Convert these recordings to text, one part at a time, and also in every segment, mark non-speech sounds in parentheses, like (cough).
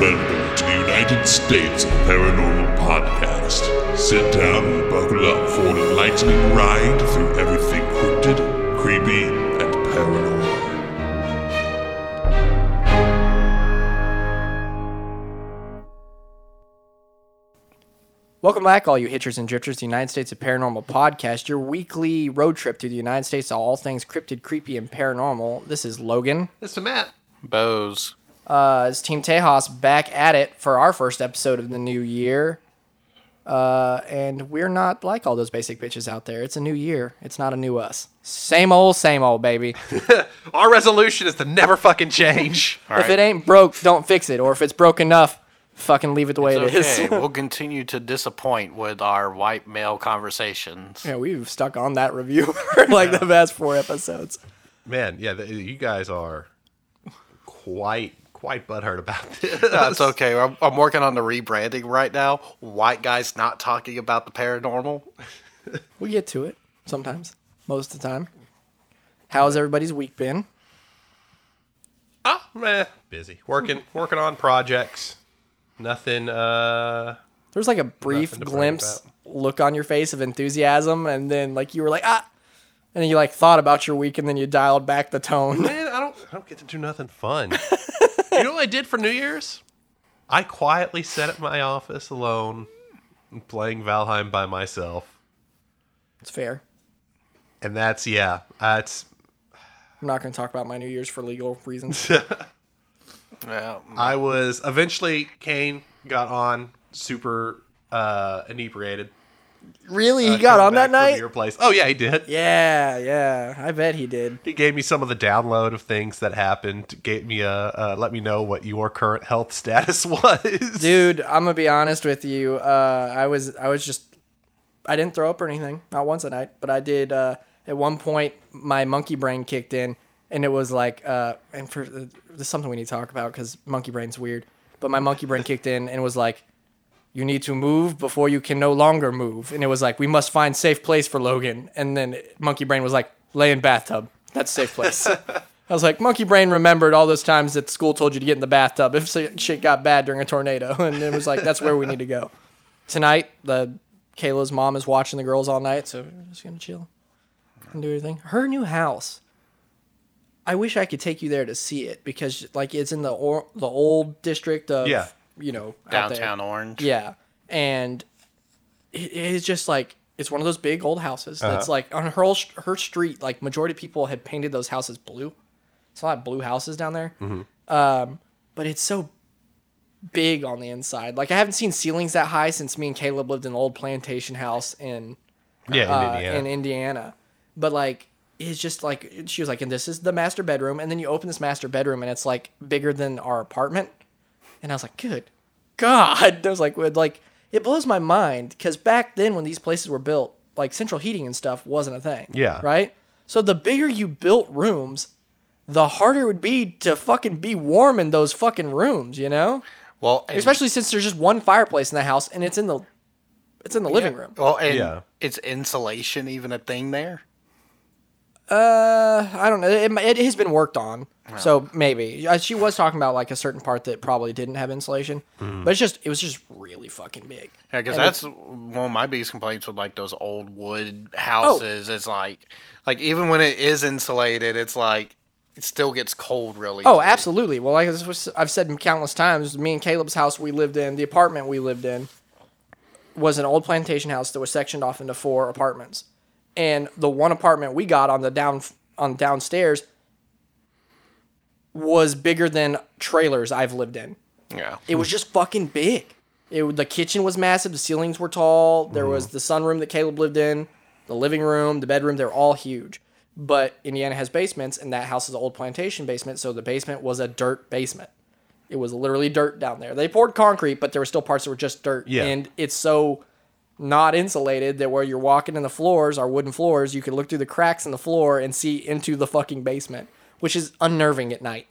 Welcome to the United States of Paranormal Podcast. Sit down and buckle up for an enlightening ride through everything cryptid, creepy, and paranormal. Welcome back, all you hitchers and drifters, to the United States of Paranormal Podcast, your weekly road trip through the United States to all things cryptid, creepy, and paranormal. This is Logan. This is Matt. Bose. Uh, it's Team Tejas back at it for our first episode of the new year. Uh, and we're not like all those basic bitches out there. It's a new year. It's not a new us. Same old, same old, baby. (laughs) Our resolution is to never fucking change. (laughs) if it ain't broke, don't fix it. Or if it's broke enough, fucking leave it the way it is. Okay, (laughs) we'll continue to disappoint with our white male conversations. yeah, we've stuck on that review for like the past four episodes. Man, yeah, the, you guys are quite quite butthurt about this. That's okay. I'm, I'm working on the rebranding right now. White guys not talking about the paranormal. We get to it sometimes, most of the time. How's everybody's week been? Ah, meh, busy working working on projects. Nothing. Uh, There was like a brief Nothing to brag glimpse look on your face of enthusiasm, and then like you were like ah, and then you like thought about your week, and then you dialed back the tone. man, I don't I don't get to do nothing fun. (laughs) you know what I did for New Year's? I quietly sat at my office alone, playing Valheim by myself, It's fair. and that's yeah, that's I'm not going to talk about my New Year's for legal reasons. (laughs) Yeah. I was eventually Kane got on super uh inebriated. Really, he uh, got on that night. Your place. Oh yeah, he did. Yeah, yeah, I bet he did. He gave me some of the download of things that happened. Gave me a uh, let me know what your current health (laughs) status was. Dude, I'm gonna be honest with you. Uh, I was I was just I didn't throw up or anything, not once a night, but I did. Uh, at one point, my monkey brain kicked in, and it was like, uh, and for uh, this is something we need to talk about because monkey brain's weird. But my monkey brain (laughs) kicked in and was like, "You need to move before you can no longer move," and it was like, "We must find safe place for Logan." And then monkey brain was like, "Lay in bathtub. That's safe place." (laughs) I was like, Monkey Brain remembered all those times that school told you to get in the bathtub if shit got bad during a tornado, (laughs) and it was like, that's where we need to go. Tonight, the Kayla's mom is watching the girls all night, so we're just gonna chill and do everything. Her new house. I wish I could take you there to see it because, like, it's in the or- the old district of, Yeah. You know, out there. Downtown Orange. Yeah, and it, it's just like it's one of those big old houses that's like on her her street. Like majority of people had painted those houses blue. It's a lot of blue houses down there, um, but it's so big on the inside. Like I haven't seen ceilings that high since me and Caleb lived in the old plantation house in yeah, in uh, Indiana. in Indiana. But like it's just like she was like, and this is the master bedroom, and then you open this master bedroom, and it's like bigger than our apartment, and I was like, good God, (laughs) I was like, would like it blows my mind because back then when these places were built, like central heating and stuff wasn't a thing. Yeah. Right. So the bigger you built rooms, the harder it would be to fucking be warm in those fucking rooms. You know, Well, and, especially since there's just one fireplace in the house, and it's in the it's in the living room. well, and Yeah. it's insulation even a thing there. Uh, I don't know. It, it has been worked on, so maybe Uh, she was talking about like a certain part that probably didn't have insulation, but it's just it was just really fucking big. Yeah, because that's one of my biggest complaints with like those old wood houses. It's like, like even when it is insulated, it's like it still gets cold really. Oh, easily. absolutely. Well, like I've said countless times, me and Caleb's house we lived in, the apartment we lived in, was an old plantation house that was sectioned off into four apartments, and the one apartment we got on the down on downstairs was bigger than trailers I've lived in. Yeah. It was just fucking big. It the kitchen was massive. The ceilings were tall. There was mm-hmm. the sunroom that Caleb lived in, the living room, the bedroom. They're all huge. But Indiana has basements, and that house is an old plantation basement. So the basement was a dirt basement. It was literally dirt down there. They poured concrete, but there were still parts that were just dirt. Yeah. And it's so not insulated that where you're walking in the floors are wooden floors, you can look through the cracks in the floor and see into the fucking basement, which is unnerving at night.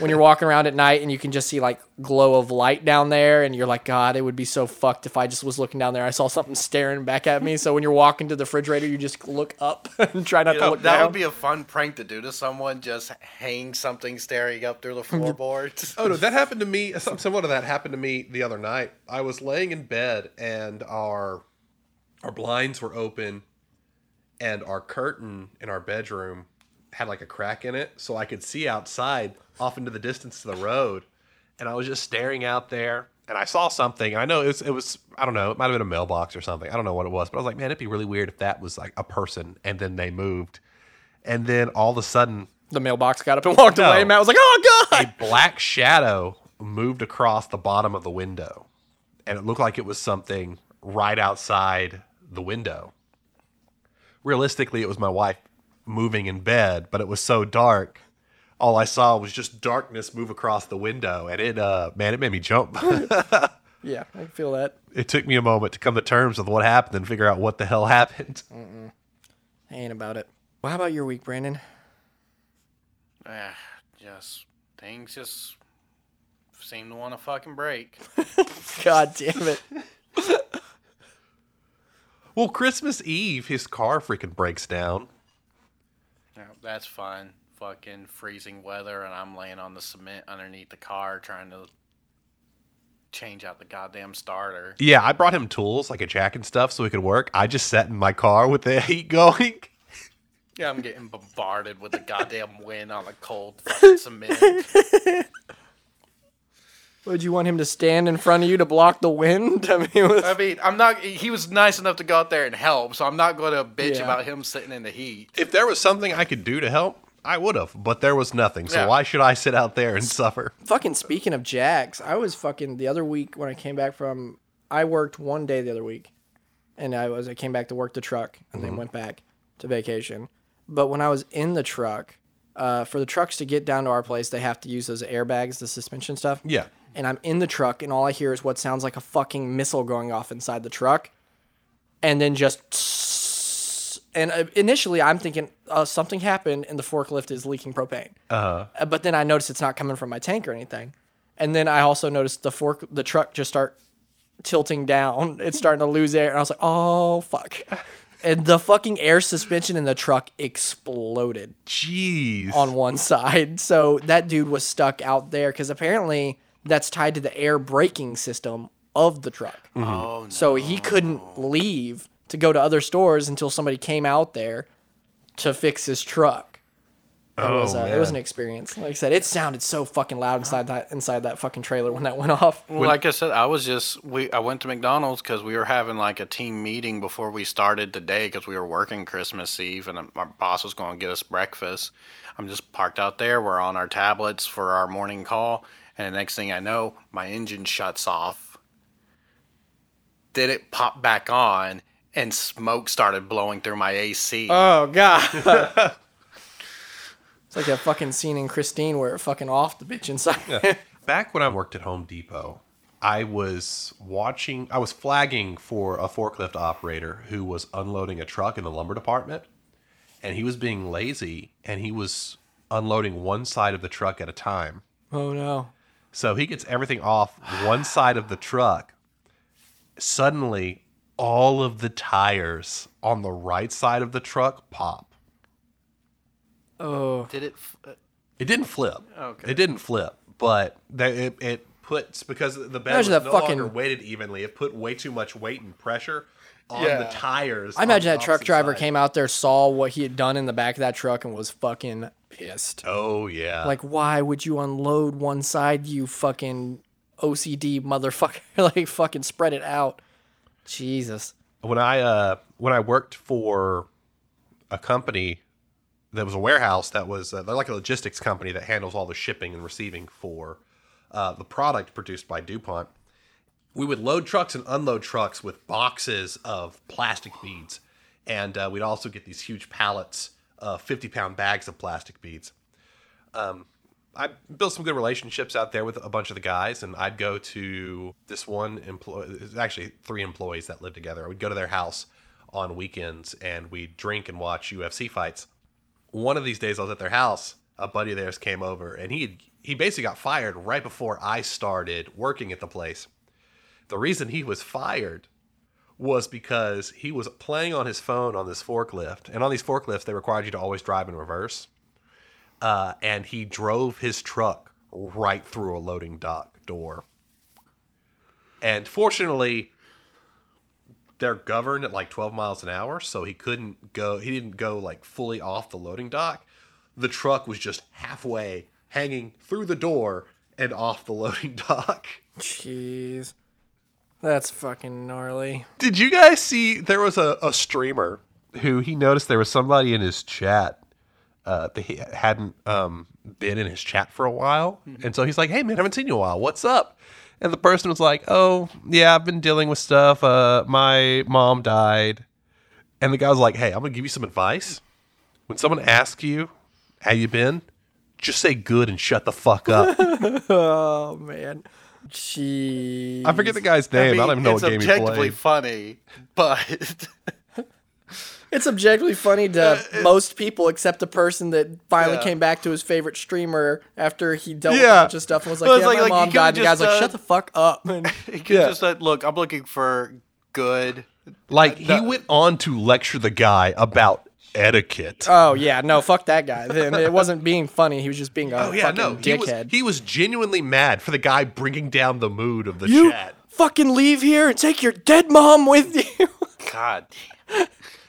when you're walking around at night and you can just see like glow of light down there, and you're like, God, it would be so fucked if I just was looking down there. I saw something staring back at me. So when you're walking to the refrigerator, you just look up (laughs) and try not to That, look that down. would be a fun prank to do to someone. Just hang something staring up through the (laughs) floorboards. Oh no, that happened to me. something similar to that happened to me the other night. I was laying in bed and our our blinds were open, and our curtain in our bedroom had like a crack in it, so I could see outside off into the distance to the road. And I was just staring out there, and I saw something. And I know it was, it was I don't know, it might have been a mailbox or something. I don't know what it was, but I was like, man, it'd be really weird if that was like a person, and then they moved, and then all of a sudden the mailbox got up and walked No. away. Matt was like, Oh God. a black shadow moved across the bottom of the window and it looked like it was something right outside the window realistically it was my wife moving in bed but it was so dark all i saw was just darkness move across the window and it uh man it made me jump (laughs) Yeah, I can feel that. it took me a moment to come to terms with what happened and figure out what the hell (laughs) happened I ain't about it. Well, how about your week, Brandon? Ah, just things just seem to want to fucking break. (laughs) God damn it. well christmas eve his car freaking breaks down Yeah, that's fun. Fucking freezing weather, and I'm laying on the cement underneath the car trying to change out the goddamn starter. Yeah, I brought him tools like a jack and stuff so he could work. I just sat in my car with the (laughs) heat going. Yeah, I'm getting (laughs) bombarded with the goddamn wind on the cold (laughs) fucking cement. Would you want him to stand in front of you to block the wind? (laughs) I mean, was- I mean, I'm not. He was nice enough to go out there and help, so I'm not going to bitch Yeah. about him sitting in the heat. If there was something I could do to help, I would have, but there was nothing. So Yeah. why should I sit out there and (laughs) suffer? fucking speaking of Jags, I was fucking the other week when I came back from I worked one day the other week. And I was I came back to work the truck and then went back to vacation. But when I was in the truck, uh, for the trucks to get down to our place, they have to use those airbags, the suspension stuff. Yeah. And I'm in the truck and all I hear is what sounds like a fucking missile going off inside the truck. And then just and uh, initially I'm thinking uh, something happened and the forklift is leaking propane. Uh-huh. but then I noticed it's not coming from my tank or anything. And then I also noticed the fork, the truck just start tilting down. (laughs) It's starting to lose air, and I was like, "Oh fuck!" And the fucking air suspension in the truck exploded Jeez. on one side. So that dude was stuck out there because apparently that's tied to the air braking system of the truck. Mm-hmm. Oh, no. So he couldn't leave to go to other stores until somebody came out there to fix his truck. It Oh, was uh, it was an experience. Like I said, it sounded so fucking loud inside that inside that fucking trailer when that went off. Well, like I said, I was just we. I went to McDonald's because we were having like a team meeting before we started today because we were working Christmas Eve and our boss was going to get us breakfast. I'm just parked out there. We're on our tablets for our morning call, and the next thing I know, my engine shuts off. Did it pop back on? And smoke started blowing through my AC. Oh god. (laughs) it's like that fucking scene in Christine where it fucking off the bitch inside. Back when I worked at Home Depot, I was watching, I was flagging for a forklift operator who was unloading a truck in the lumber department. And he was being lazy and he was unloading one side of the truck at a time. oh no. So he gets everything off one (sighs) side of the truck. Suddenly, all of the tires on the right side of the truck pop. Oh. Did it? f- uh, It didn't flip. Okay. It didn't flip, but that it, it puts because the bed Imagine was no fucking- longer weighted evenly. It put way too much weight and pressure on Yeah. the tires. I imagine that truck driver side. came out there, saw what he had done in the back of that truck, and was fucking pissed. Oh yeah, Like, why would you unload one side, you fucking OCD motherfucker? (laughs) like, fucking spread it out. Jesus. when I uh when I worked for a company that was a warehouse that was uh, like a logistics company that handles all the shipping and receiving for uh, the product produced by DuPont. We would load trucks and unload trucks with boxes of plastic beads, and uh, we'd also get these huge pallets Uh, of fifty pound bags of plastic beads. Um, I built some good relationships out there with a bunch of the guys, and I'd go to this one employee. Actually, three employees that lived together. I would go to their house on weekends, and we'd drink and watch UFC fights. One of these days, I was at their house. a buddy of theirs came over, and he he basically got fired right before I started working at the place. The reason he was fired was because he was playing on his phone on this forklift, and on these forklifts they required you to always drive in reverse. Uh, and he drove his truck right through a loading dock door. And fortunately, they're governed at like 12 miles an hour, so he couldn't go. He didn't go like fully off the loading dock. The truck was just halfway hanging through the door and off the (laughs) loading dock. Jeez. That's fucking gnarly. Did you guys see there was a, a streamer who he noticed there was somebody in his chat uh, that he hadn't um, been in his chat for a while. And so he's like, hey, man, I haven't seen you in a while. What's up? And the person was like, oh, yeah, I've been dealing with stuff. Uh, my mom died. And the guy was like, hey, I'm going to give you some advice. When someone asks you how you been, just say good and shut the fuck up. (laughs) Oh man. Jeez. I forget the guy's name. I, don't even know it's what game he objectively played. funny, but (laughs) It's objectively funny to most people except the person that finally Yeah. came back to his favorite streamer after he dealt with Yeah. a bunch of stuff and was like, Well, "Yeah, like- my like, mom could've died." And the guy's just, like, uh, "Shut the fuck up." And he could Yeah. just said, "Look, I'm looking for good." Like, he went on to lecture the guy about etiquette. oh yeah, no, fuck that guy. Then it wasn't being funny. He was just being a Oh yeah, fucking no, he was he was genuinely mad for the guy bringing down the mood of the you chat. fucking leave here and take your dead mom with you. (laughs) God.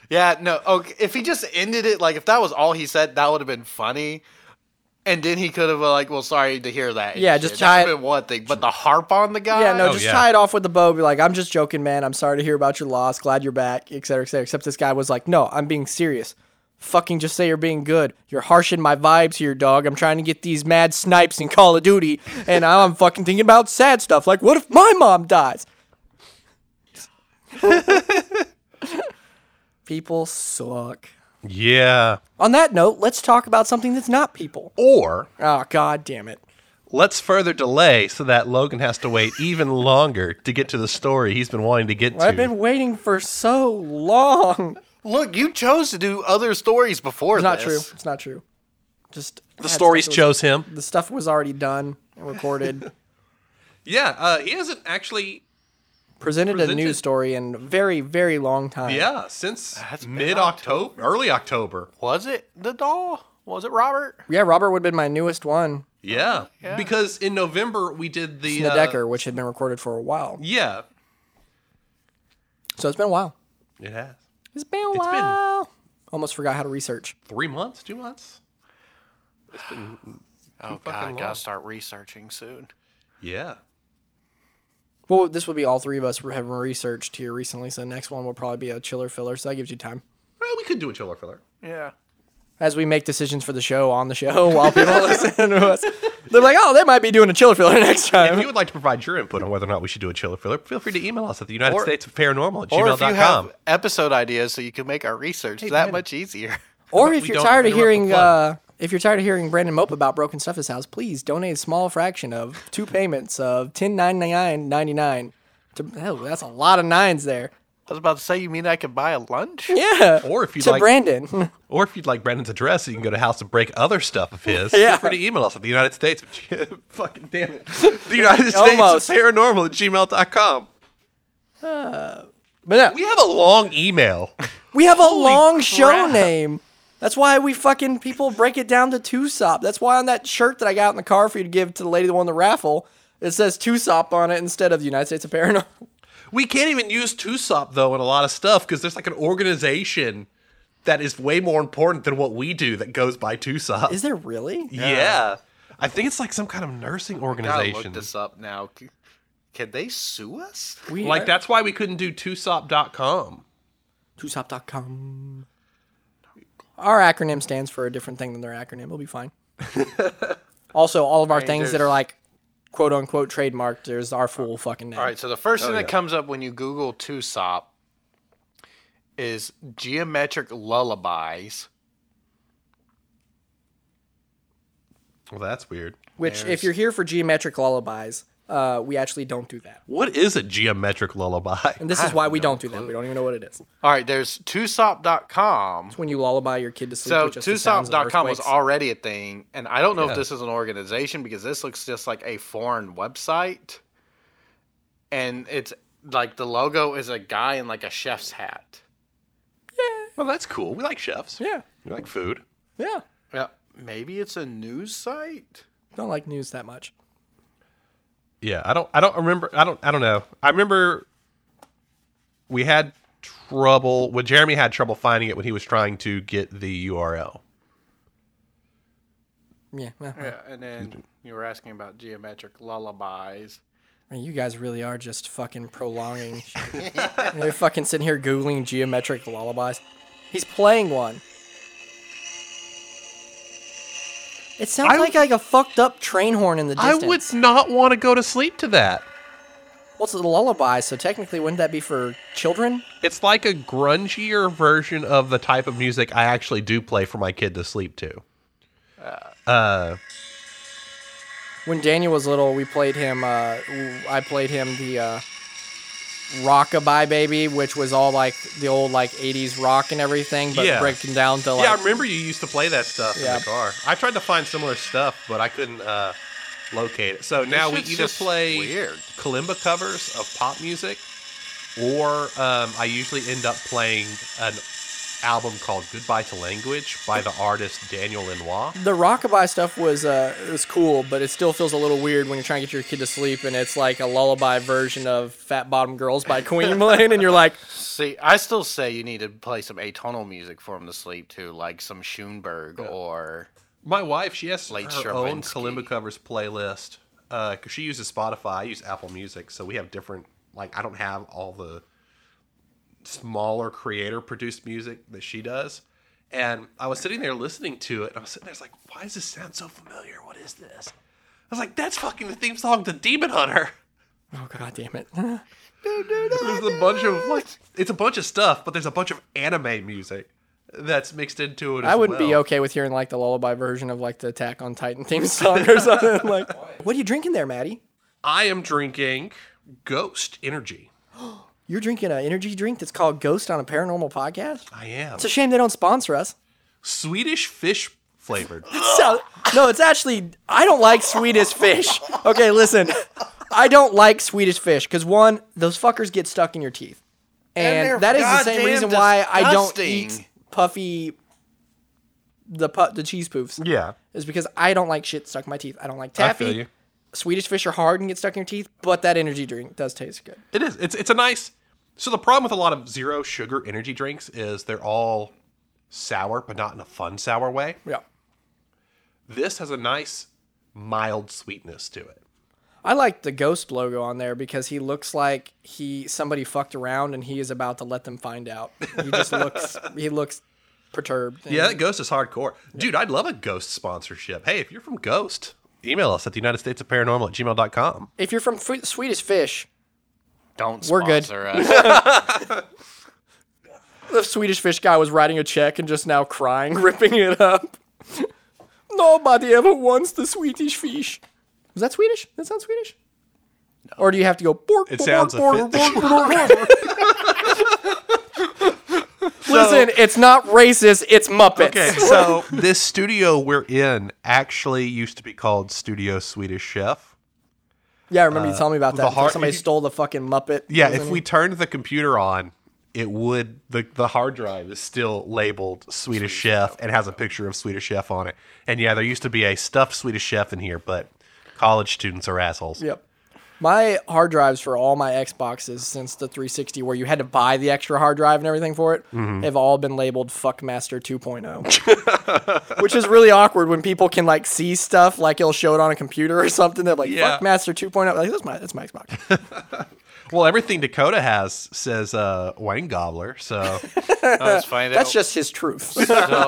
yeah, no. Okay, if he just ended it like if that was all he said, that would have been funny. And then he could have been like, "Well, sorry to hear that." Yeah, shit. just That try would've it- been one thing, but the harp on the guy. Yeah, no, Oh, just yeah. tie it off with the bow. Be like, I'm just joking, man. I'm sorry to hear about your loss. Glad you're back, et cetera, et cetera. Except this guy was like, no, I'm being serious. Fucking just say you're being good. You're harshing my vibes here, dog. I'm trying to get these mad snipes in Call of Duty, and now I'm fucking thinking about sad stuff. Like, what if my mom dies? (laughs) people suck. Yeah. On that note, let's talk about something that's not people. Or Oh, god damn it. let's further delay so that Logan has to wait even longer to get to the story he's been wanting to get to. I've been waiting for so long. Look, you chose to do other stories before It's not this. true. It's not true. Just the stories chose him. The stuff was already done and recorded. (laughs) Yeah, uh, he hasn't actually. Presented, a news story in a very, very long time. Yeah, since mid October, early October. Was it the doll? Was it Robert? Yeah, Robert would have been my newest one. Yeah, Yeah. because in November we did the uh, Snedeker, which had been recorded for a while. Yeah, So it's been a while. it has It's been a It's been- while. Almost forgot how to research. three months, two months. Oh God, I long. gotta start researching soon. Yeah. Well, this would be all three of us having researched here recently. So the next one will probably be a chiller filler. So that gives you time. Well, we could do a chiller filler. Yeah. As we make decisions for the show on the show (laughs) while people (laughs) listen to us. They're like, oh, they might be doing a chiller filler (laughs) next time." If you would like to provide your input on whether or not we should do a chiller filler, feel free to email us at the United Or- States of Paranormal at Or if you have episode ideas, so you can make our research that Brandon. much easier. Or if we you're tired of hearing, uh, if you're tired of hearing Brandon mope about broken stuff in his house, please donate a small fraction of two payments of ten ninety nine ninety nine. To hell, that's a lot of nines there. I was about to say, you mean I could buy a lunch? Yeah. Or if you'd to like- Brandon. (laughs) Or if you'd like Brandon's address, so you can go to House and break other stuff of his. Yeah. Feel free to email us at the United States. (laughs) fucking damn it. The (laughs) United States Almost. of Paranormal at gmail.com. Uh, but yeah, We have a long email. we have a long show name. That's why we fucking people break it down to Tusop. That's why on that shirt that I got in the car for you to give to the lady that won the raffle, it says Tusop on it instead of the United States of Paranormal. (laughs) We can't even use TUSOP, though, in a lot of stuff because there's like an organization that is way more important than what we do that goes by TUSOP. Is there really? yeah. I think it's like some kind of nursing Gotta look organization. this up now. Can they sue us? We Like, that's why we couldn't do TUSOP.com. Tusop.com. Our acronym stands for a different thing than their acronym. We'll be fine. (laughs) also, all of our mean, things that there's- are like quote unquote trademarked, there's our full fucking name. All right, so the first thing oh, yeah. that comes up when you Google TUSOP is geometric lullabies. Well, that's weird. Which, if There's- you're here for geometric lullabies, Uh, we actually don't do that, What is a geometric lullaby? and this is why we don't do that. We don't even know what it is. All right, there's Tusop.com. It's when you lullaby your kid to sleep. So with just the sounds of was already a thing, and I don't know Yeah. if this is an organization because this looks just like a foreign website, and it's like the logo is a guy in like a chef's hat. Yeah. Well, that's cool. We like chefs. Yeah, We like food. yeah. Yeah, maybe it's a news site. Don't like news that much. Yeah, I don't. I don't remember. I don't. I don't know. I remember we had trouble when Jeremy had trouble finding it when he was trying to get the URL. Yeah, well, Yeah, and then you were asking about geometric lullabies. I mean, you guys really are just fucking prolonging. shit. (laughs) You're fucking sitting here googling geometric lullabies. He's playing one. It sounds I- like like a fucked up train horn in the distance. I would not want to go to sleep to that. Well, it's a lullaby? So technically, wouldn't that be for children? It's like a grungier version of the type of music I actually do play for my kid to sleep to. Uh, When Daniel was little, we played him. Uh, I played him the uh, Rockabye Baby, which was all like the old like '80s rock and everything, but Yeah. breaking down to like yeah, I remember you used to play that stuff in the car. I tried to find similar stuff, but I couldn't uh, locate it. So now we either play weird. kalimba covers of pop music, or um, I usually end up playing an album called "Goodbye to Language" by the artist Daniel Lanois. the rockabye stuff was uh was cool, but it still feels a little weird when you're trying to get your kid to sleep and it's like a lullaby version of Fat Bottom Girls by Queen (laughs) playing, and you're like, See, I still say you need to play some atonal music for him to sleep to, like some Schoenberg or My wife, she has Late her own kalimba covers playlist because she uses Spotify. I use Apple Music, so we have different. Like, I don't have all the smaller creator produced music that she does. And I was sitting there listening to it, and I was sitting there, I was like, "Why does this sound so familiar? What is this?" I was like, "That's fucking the theme song to Demon Hunter." oh god damn it. There's a bunch of like, it's a bunch of stuff, but there's a bunch of anime music that's mixed into it. As I wouldn't be okay with hearing like the lullaby version of like the Attack on Titan theme song or something. (laughs) like, what are you drinking there, Maddie? I am drinking Ghost Energy. (gasps) (gasps) You're drinking an energy drink that's called Ghost on a Paranormal Podcast. I am. It's a shame they don't sponsor us. Swedish fish flavored. (laughs) So, no, it's actually I don't like Swedish fish. Okay, listen, I don't like Swedish fish because one, those fuckers get stuck in your teeth, and, they're that is the same reason why I don't eat puffy the pu- the cheese poofs. yeah. Is because I don't like shit stuck in my teeth. I don't like taffy. you. Swedish fish are hard and get stuck in your teeth, but that energy drink does taste good. It is. It's it's a nice. So the problem with a lot of zero sugar energy drinks is they're all sour, but not in a fun sour way. Yeah. This has a nice mild sweetness to it. I like the ghost logo on there because he looks like he somebody fucked around and he is about to let them find out. He just looks (laughs) he looks perturbed. Yeah, that Ghost is hardcore. Dude, I'd love a Ghost sponsorship. Hey, if you're from Ghost, email us at the United States of Paranormal at gmail.com. If you're from F- Swedish Fish, don't We're good. sponsor (laughs) us. (laughs) the Swedish Fish guy was writing a check and just now crying, (laughs) ripping it up. Nobody ever wants the Swedish fish. Was that Swedish? That sound Swedish? Or do you have to go? Bork, It bork, sounds a bork, fit- bork, bork, bork. Listen, it's not racist. It's Muppets. Okay, so this studio we're in actually used to be called Studio Swedish Chef. Yeah, I remember you uh, telling me about that. the hard- somebody you- stole the fucking Muppet. Yeah, if we turned the computer on, it would the the hard drive is still labeled Swedish Chef and has a picture of Swedish Chef on it. And yeah, there used to be a stuffed Swedish Chef in here, but college students are assholes. Yep. My hard drives for all my Xboxes since the 360, where you had to buy the extra hard drive and everything for it, Mm-hmm. have all been labeled Fuckmaster 2.0. (laughs) Which is really awkward when people can like see stuff, like it'll show it on a computer or something. They're like, Yeah. Fuckmaster 2.0. Like, that's my, that's my Xbox. (laughs) Well, everything Dakota has says uh, Wayne Gobbler, so No, it's funny. That's just his truth. so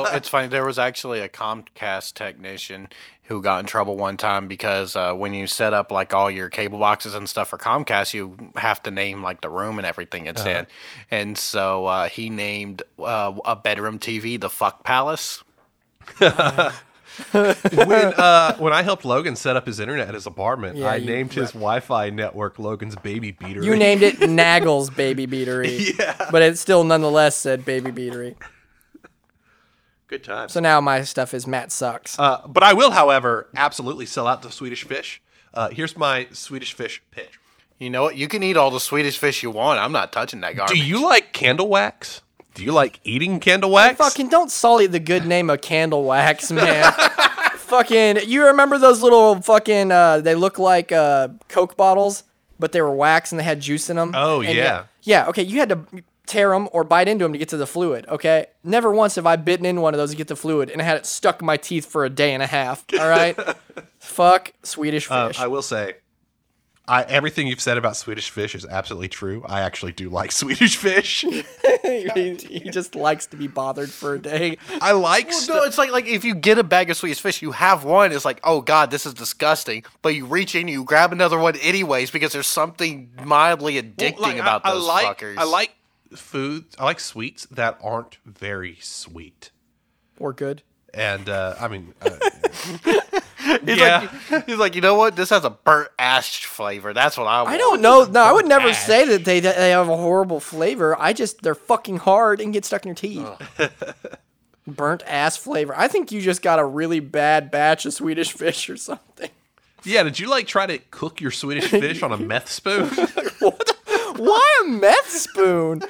(laughs) it's funny. There was actually a Comcast technician who got in trouble one time because uh, when you set up like all your cable boxes and stuff for Comcast, you have to name like the room and everything it's in. And so uh, he named uh, a bedroom TV the Fuck Palace. (laughs) when uh, when I helped Logan set up his internet at his apartment, Yeah, I you named his Wi-Fi network Logan's Baby Beater. You named it (laughs) Naggles Baby Beatery. Yeah. But it still nonetheless said Baby Beatery. Good times. So now my stuff is Matt Sucks. Uh, but I will, however, absolutely sell out the Swedish fish. Uh, here's my Swedish fish pitch. You know what? You can eat all the Swedish fish you want. I'm not touching that garbage. Do you like candle wax? Do you like eating candle wax? Fucking don't sully the good name of candle wax, (laughs) man. fucking, you remember those little fucking? Uh, they look like uh, Coke bottles, but they were wax and they had juice in them. Oh, And yeah. yeah. Okay, you had to tear them or bite into them to get to the fluid. Okay, never once have I bitten in one of those to get the fluid, and I had it stuck in my teeth for a day and a half. All right, (laughs) fuck Swedish Uh, fish. I will say, I everything you've said about Swedish fish is absolutely true. I actually do like (laughs) Swedish fish. (laughs) he, he just likes to be bothered for a day. I like. Well, stu- no, it's like like if you get a bag of Swedish fish, you have one. It's like, oh god, this is disgusting. But you reach in, you grab another one anyways because there's something mildly addicting Like, about I, those like, fuckers. I like foods. I like sweets that aren't very sweet. Or good. And uh, I mean, uh, (laughs) He's yeah. like, he's like, you know what? This has a burnt ash flavor. That's what I want. I don't know. No, I would never ash. say that they they have a horrible flavor. I just they're fucking hard and get stuck in your teeth. (laughs) Burnt ass flavor. I think you just got a really bad batch of Swedish (laughs) fish or something. yeah. Did you like try to cook your Swedish fish on a meth spoon? what? Why a meth spoon?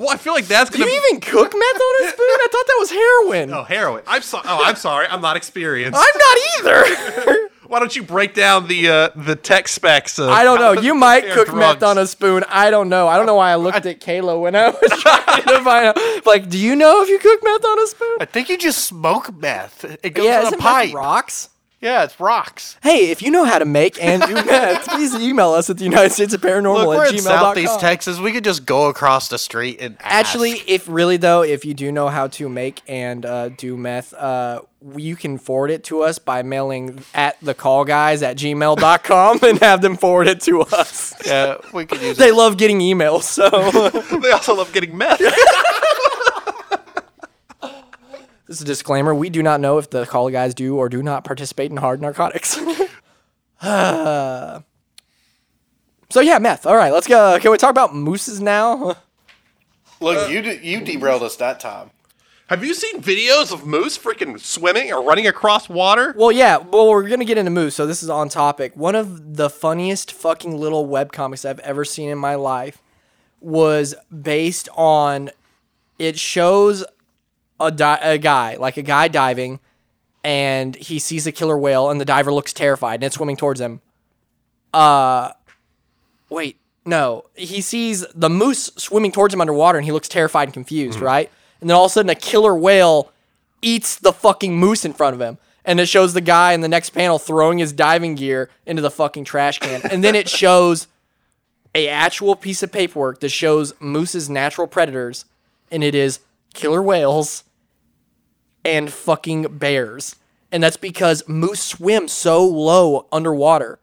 Well, I feel like that's Do gonna. you even cook meth on a (laughs) spoon? I thought that was heroin. Oh, heroin. I'm sorry. Oh, I'm sorry. I'm not experienced. I'm not either. (laughs) Why don't you break down the uh, the tech specs? Of I don't know. You might They're cook meth on a spoon. I don't know. I don't know why I looked at Kayla when I was (laughs) trying to find out. Like, do you know if you cook meth on a spoon? I think you just smoke meth. It goes Yeah, in a isn't pipe. meth rocks? Yeah, it's rocks. Hey, if you know how to make and do meth, (laughs) please email us at the United States of Paranormal Look, we're at in Southeast Texas. We could just go across the street and Actually, if really though, if you do know how to make and uh, do meth, uh, you can forward it to us by mailing at the call guys at gmail.com and have them forward it to us. yeah, we could use They it. love getting emails, so (laughs) They also love getting meth. (laughs) this is a disclaimer. We do not know if the call guys do or do not participate in hard narcotics. Uh, (laughs) so yeah, meth. All right, let's go. Can we talk about mooses now? Look, you d- you derailed us that time. Have you seen videos of moose freaking swimming or running across water? Well, yeah. Well, we're gonna get into moose, so this is on topic. One of the funniest fucking little web comics I've ever seen in my life was based on. It shows a di- a guy like a guy diving, and he sees a killer whale, and the diver looks terrified, and it's swimming towards him. Uh, wait, no. He sees the moose swimming towards him underwater, and he looks terrified and confused, right? And then all of a sudden, a killer whale eats the fucking moose in front of him. And it shows the guy in the next panel throwing his diving gear into the fucking trash can. (laughs) And then it shows a actual piece of paperwork that shows moose's natural predators, and it is killer whales and fucking bears. And that's because moose swim so low underwater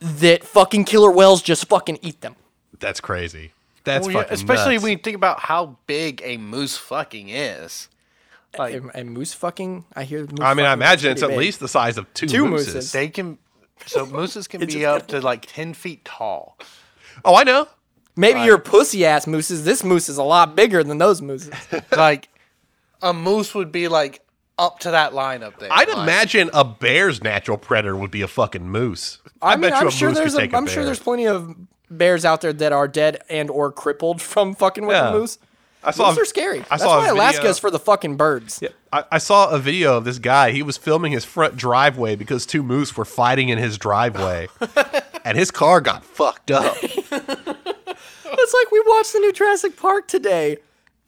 that fucking killer whales just fucking eat them. That's crazy. That's Well, yeah, fucking especially nuts. when you think about how big a moose fucking is. Like And, and moose fucking, I hear. Moose I mean, I imagine it's at big. least the size of two, Two mooses. mooses. they can, so (laughs) mooses can be up to like ten feet tall. Oh, I know. Maybe your pussy ass mooses. This moose is a lot bigger than those mooses. like a moose would be like up to that line up there. I'd Like, imagine a bear's natural predator would be a fucking moose. I, mean, bet you I'm a sure moose could there's a, take a I'm sure there's plenty of bears out there that are dead and or crippled (laughs) from fucking with Yeah. the moose. I saw. Moose are scary. I That's saw a why Alaska video- is for the fucking birds. I, I saw a video of this guy. He was filming his front driveway because two moose were fighting in his driveway, (laughs) and his car got fucked up. (laughs) It's like we watched the new Jurassic Park today,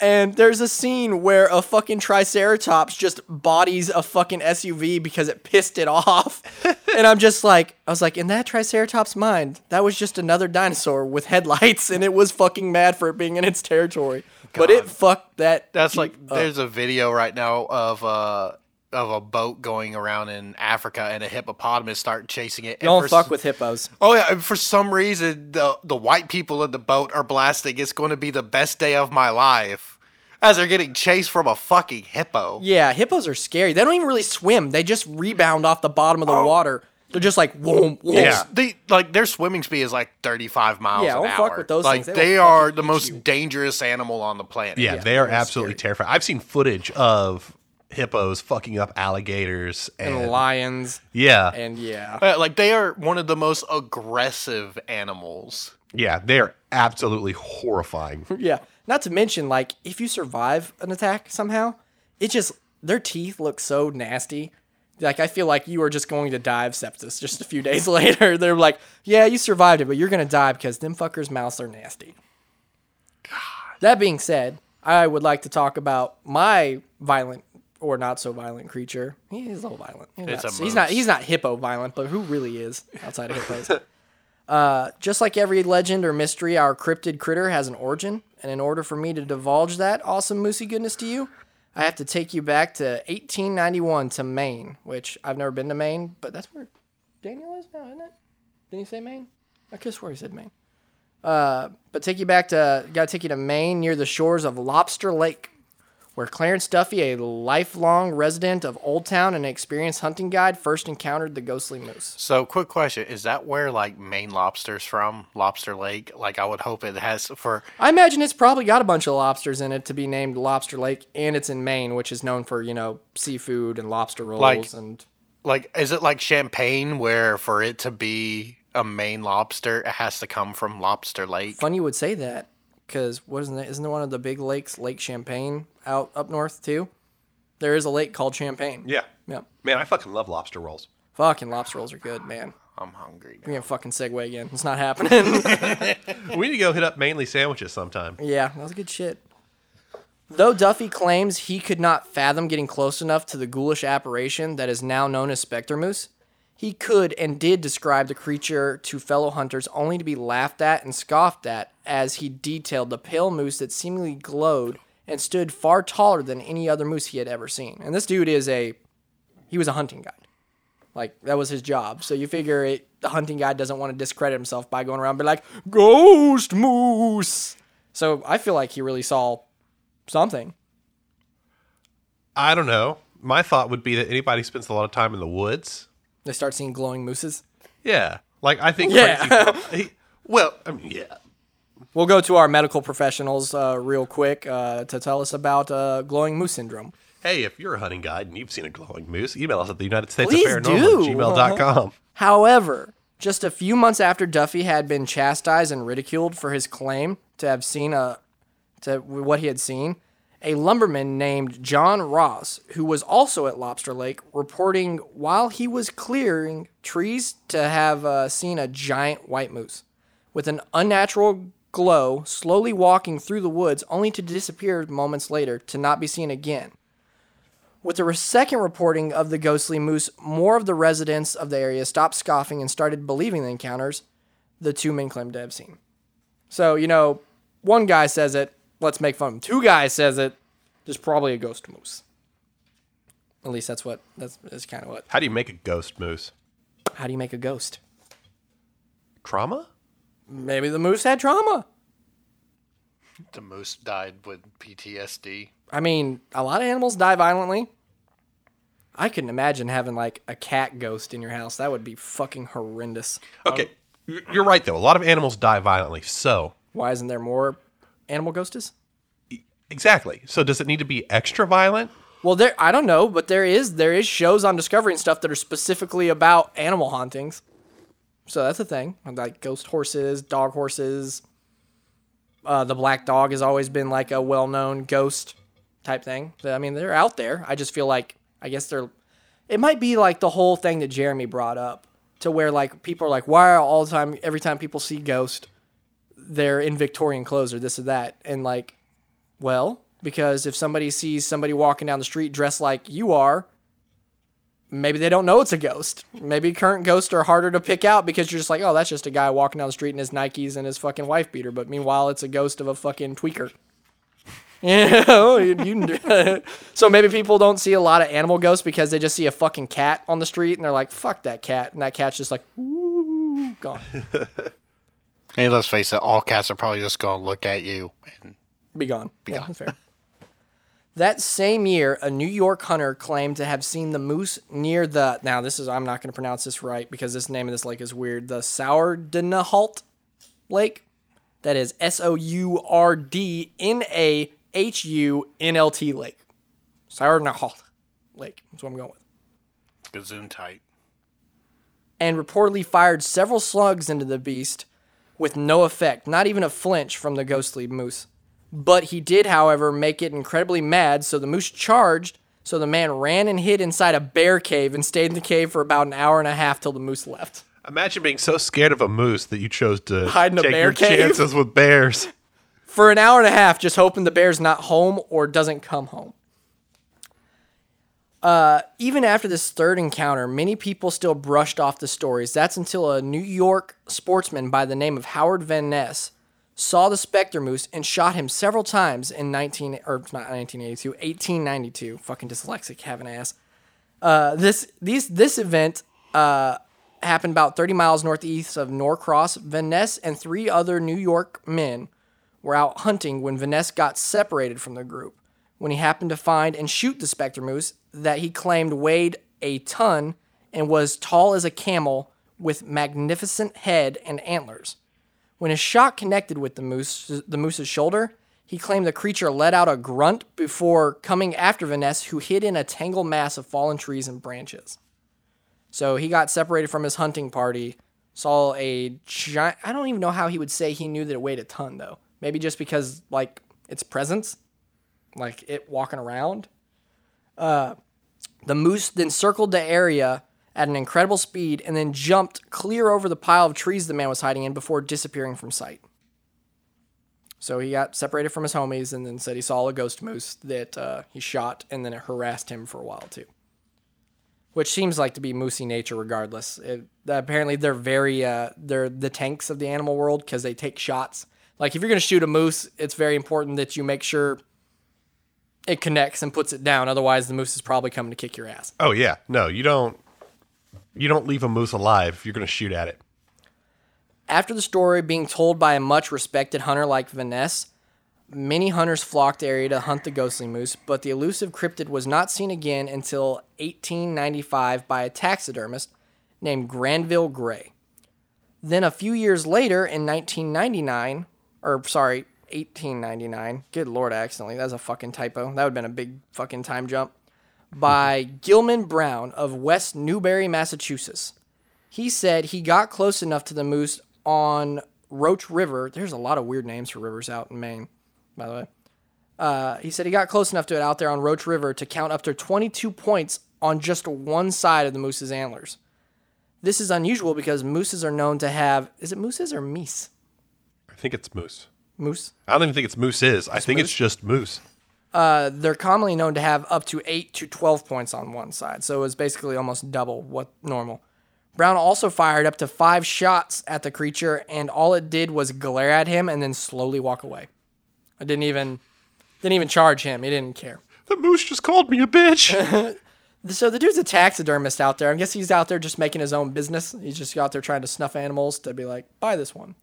and there's a scene where a fucking Triceratops just bodies a fucking SUV because it pissed it off. (laughs) and I'm just like, I was like, in that Triceratops' mind, that was just another dinosaur with headlights, and it was fucking mad for it being in its territory. But it fucked that. That's like up. there's a video right now of uh of a boat going around in Africa and a hippopotamus start chasing it. Don't fuck s- with hippos. Oh yeah, and for some reason the the white people in the boat are blasting. It's going to be the best day of my life. As they're getting chased from a fucking hippo. Yeah, hippos are scary. They don't even really swim. They just rebound off the bottom of the Oh. water. They're just like whoom, whoom. Yeah. They like their swimming speed is like 35 miles Yeah, an don't hour. fuck with those like things. They they are the most you. dangerous animal on the planet. Yeah, Yeah, they are they're absolutely terrifying. I've seen footage of hippos fucking up alligators and, And lions. yeah, And yeah. Uh, like they are one of the most aggressive animals. yeah, they are absolutely horrifying. (laughs) Yeah. Not to mention, like, if you survive an attack somehow, it just their teeth look so nasty. Like I feel like you are just going to die of sepsis just a few (laughs) days later. (laughs) They're like, Yeah, you survived it, but you're gonna die because them fuckers' mouths are nasty. God. That being said, I would like to talk about my violent or not so violent creature. He is a little violent. He's, It's not, a he's not he's not hippo violent, but who really is outside of (laughs) hippos? Uh, just like every legend or mystery, our cryptid critter has an origin, and in order for me to divulge that awesome moosey goodness to you, I have to take you back to 1891 to Maine, which I've never been to Maine, but that's where Daniel is now, isn't it? Didn't he say Maine? I could swore he said Maine. Uh, but take you back to, gotta take you to Maine near the shores of Lobster Lake, where Clarence Duffy, a lifelong resident of Old Town and an experienced hunting guide, first encountered the ghostly moose. So, quick question: Is that where like Maine lobsters from? Lobster Lake? Like, I would hope it has (laughs) for. I imagine it's probably got a bunch of lobsters in it to be named Lobster Lake, and it's in Maine, which is known for you know seafood and lobster rolls Like- and Like, is it like champagne, where for it to be a Maine lobster, it has to come from Lobster Lake? Fun you would say that, because what isn't it? Isn't there one of the big lakes, Lake Champlain, out up north too? There is a lake called Champagne. Yeah, Yeah. man, I fucking love lobster rolls. Fucking lobster rolls are good, man. I'm hungry. We're gonna fucking segue again. It's not happening. (laughs) we need to go hit up mainly sandwiches sometime. yeah, that was good shit. Though Duffy claims he could not fathom getting close enough to the ghoulish apparition that is now known as Spectre Moose, he could and did describe the creature to fellow hunters only to be laughed at and scoffed at as he detailed the pale moose that seemingly glowed and stood far taller than any other moose he had ever seen. And this dude is a he was a hunting guide. Like that was his job. So you figure it, the hunting guide doesn't want to discredit himself by going around and be like ghost moose. So I feel like he really saw something. I don't know. My thought would be that anybody spends a lot of time in the woods, They start seeing glowing mooses. yeah, like I think. Yeah. crazy- he- well, I mean, yeah. We'll go to our medical professionals uh, real quick uh, to tell us about uh, glowing moose syndrome. Hey, if you're a hunting guide and you've seen a glowing moose, email us at the United States Please of do. At gmail.com. However, just a few months after Duffy had been chastised and ridiculed for his claim to have seen a to what he had seen, a lumberman named John Ross, who was also at Lobster Lake, reporting while he was clearing trees to have uh, seen a giant white moose with an unnatural glow slowly walking through the woods only to disappear moments later to not be seen again. With the second reporting of the ghostly moose, more of the residents of the area stopped scoffing and started believing the encounters the two men claimed to have seen. So, you know, one guy says it, let's make fun of him. Two guys says it, there's probably a ghost moose. At least that's what that's, that's kind of what. How do you make a ghost moose? How do you make a ghost? Trauma? Maybe the moose had trauma. The moose died with PTSD. I mean, a lot of animals die violently. I couldn't imagine having like a cat ghost in your house. That would be fucking horrendous. Okay, um, you're- you're right though. A lot of animals die violently. So Why isn't there more animal ghostes? exactly. So does it need to be extra violent? Well, there I don't know, but there is there is shows on Discovery and stuff that are specifically about animal hauntings. So that's a thing, like ghost horses, dog horses. Uh, the black dog has always been like a well-known ghost type thing. I mean, they're out there. I just feel like I guess they're. It might be like the whole thing that Jeremy brought up, to where like people are like, why are all the time every time people see ghost, they're in Victorian clothes or this or that, and like well, because if somebody sees somebody walking down the street dressed like you are, maybe they don't know it's a ghost. Maybe current ghosts are harder to pick out because you're just like, oh, that's just a guy walking down the street in his Nikes and his fucking wife beater. But meanwhile, it's a ghost of a fucking tweaker. (laughs) Yeah. you, you, (laughs) so maybe people don't see a lot of animal ghosts because they just see a fucking cat on the street and they're like, fuck that cat. And that cat's just like, ooh, gone. (laughs) Hey, let's face it, all cats are probably just going to look at you. And Be gone. Yeah, that's fair. That same year, a New York hunter claimed to have seen the moose near the. Now, this is. I'm not going to pronounce this right because this name of this lake is weird. The Sourdinahalt Lake. That is S O U R D N A H U N L T Lake. Sourdinahalt Lake. That's what I'm going with. Gazoon tight. and reportedly fired several slugs into the beast with no effect, not even a flinch from the ghostly moose. But he did, however, make it incredibly mad, so the moose charged, so the man ran and hid inside a bear cave and stayed in the cave for about an hour and a half till the moose left. Imagine being so scared of a moose that you chose to (laughs) Hide in a take bear your cave? chances with bears. For an hour and a half, just hoping the bear's not home or doesn't come home. Uh, even after this third encounter, many people still brushed off the stories. That's until a New York sportsman by the name of Howard Van Ness saw the specter moose and shot him several times in 19 or not 1982, 1892. Fucking dyslexic, have an ass. Uh, this these this event uh, happened about 30 miles northeast of Norcross. Van Ness and three other New York men were out hunting when Van Ness got separated from the group. When he happened to find and shoot the specter moose that he claimed weighed a ton and was tall as a camel with magnificent head and antlers. When his shot connected with the moose, the moose's shoulder, he claimed the creature let out a grunt before coming after Van Ness, who hid in a tangled mass of fallen trees and branches. So he got separated from his hunting party, saw a giant. I don't even know how he would say he knew that it weighed a ton, though. Maybe just because, like, its presence, like it walking around. Uh, the moose then circled the area at an incredible speed and then jumped clear over the pile of trees the man was hiding in before disappearing from sight. So he got separated from his homies and then said he saw a ghost moose that uh, he shot and then it harassed him for a while too. Which seems like to be moosey nature regardless. It, apparently they're very uh, they're the tanks of the animal world because they take shots. Like if you're gonna shoot a moose, it's very important that you make sure it connects and puts it down. Otherwise, the moose is probably coming to kick your ass. Oh yeah, no, you don't. You don't leave a moose alive you're going to shoot at it. After the story being told by a much respected hunter like Van Ness, many hunters flocked the area to hunt the ghostly moose, but the elusive cryptid was not seen again until 1895 by a taxidermist named Granville Gray. Then a few years later, in 1999, or sorry, 1899, good lord, accidentally, that's a fucking typo. That would have been a big fucking time jump. By Gilman Brown of West Newbury, Massachusetts. He said he got close enough to the moose on Roach River. There's a lot of weird names for rivers out in Maine, by the way. Uh, he said he got close enough to it out there on Roach River to count up to 22 points on just one side of the moose's antlers. This is unusual because mooses are known to have. Is it mooses or meese? I think it's moose. Moose. I don't even think it's moose is. I think it's just moose. Uh, they're commonly known to have up to 8 to 12 points on one side, so it was basically almost double what normal. Brown also fired up to five shots at the creature, and all it did was glare at him and then slowly walk away. I didn't even didn't even charge him. He didn't care. The moose just called me a bitch. (laughs) So the dude's a taxidermist out there. I guess he's out there just making his own business. He's just out there trying to snuff animals to be like, buy this one.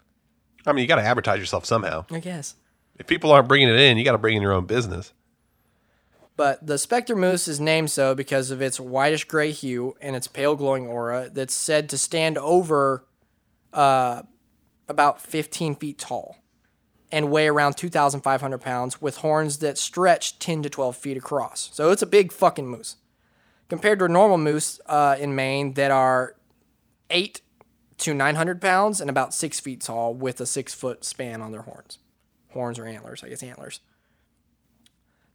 I mean, you got to advertise yourself somehow. I guess. If people aren't bringing it in, you got to bring in your own business. But the specter moose is named so because of its whitish gray hue and its pale glowing aura that's said to stand over uh, about 15 feet tall and weigh around 2,500 pounds with horns that stretch 10 to 12 feet across. So it's a big fucking moose. Compared to a normal moose uh, in Maine that are 8 to 900 pounds and about 6 feet tall with a 6 foot span on their horns. Horns or antlers, I guess antlers.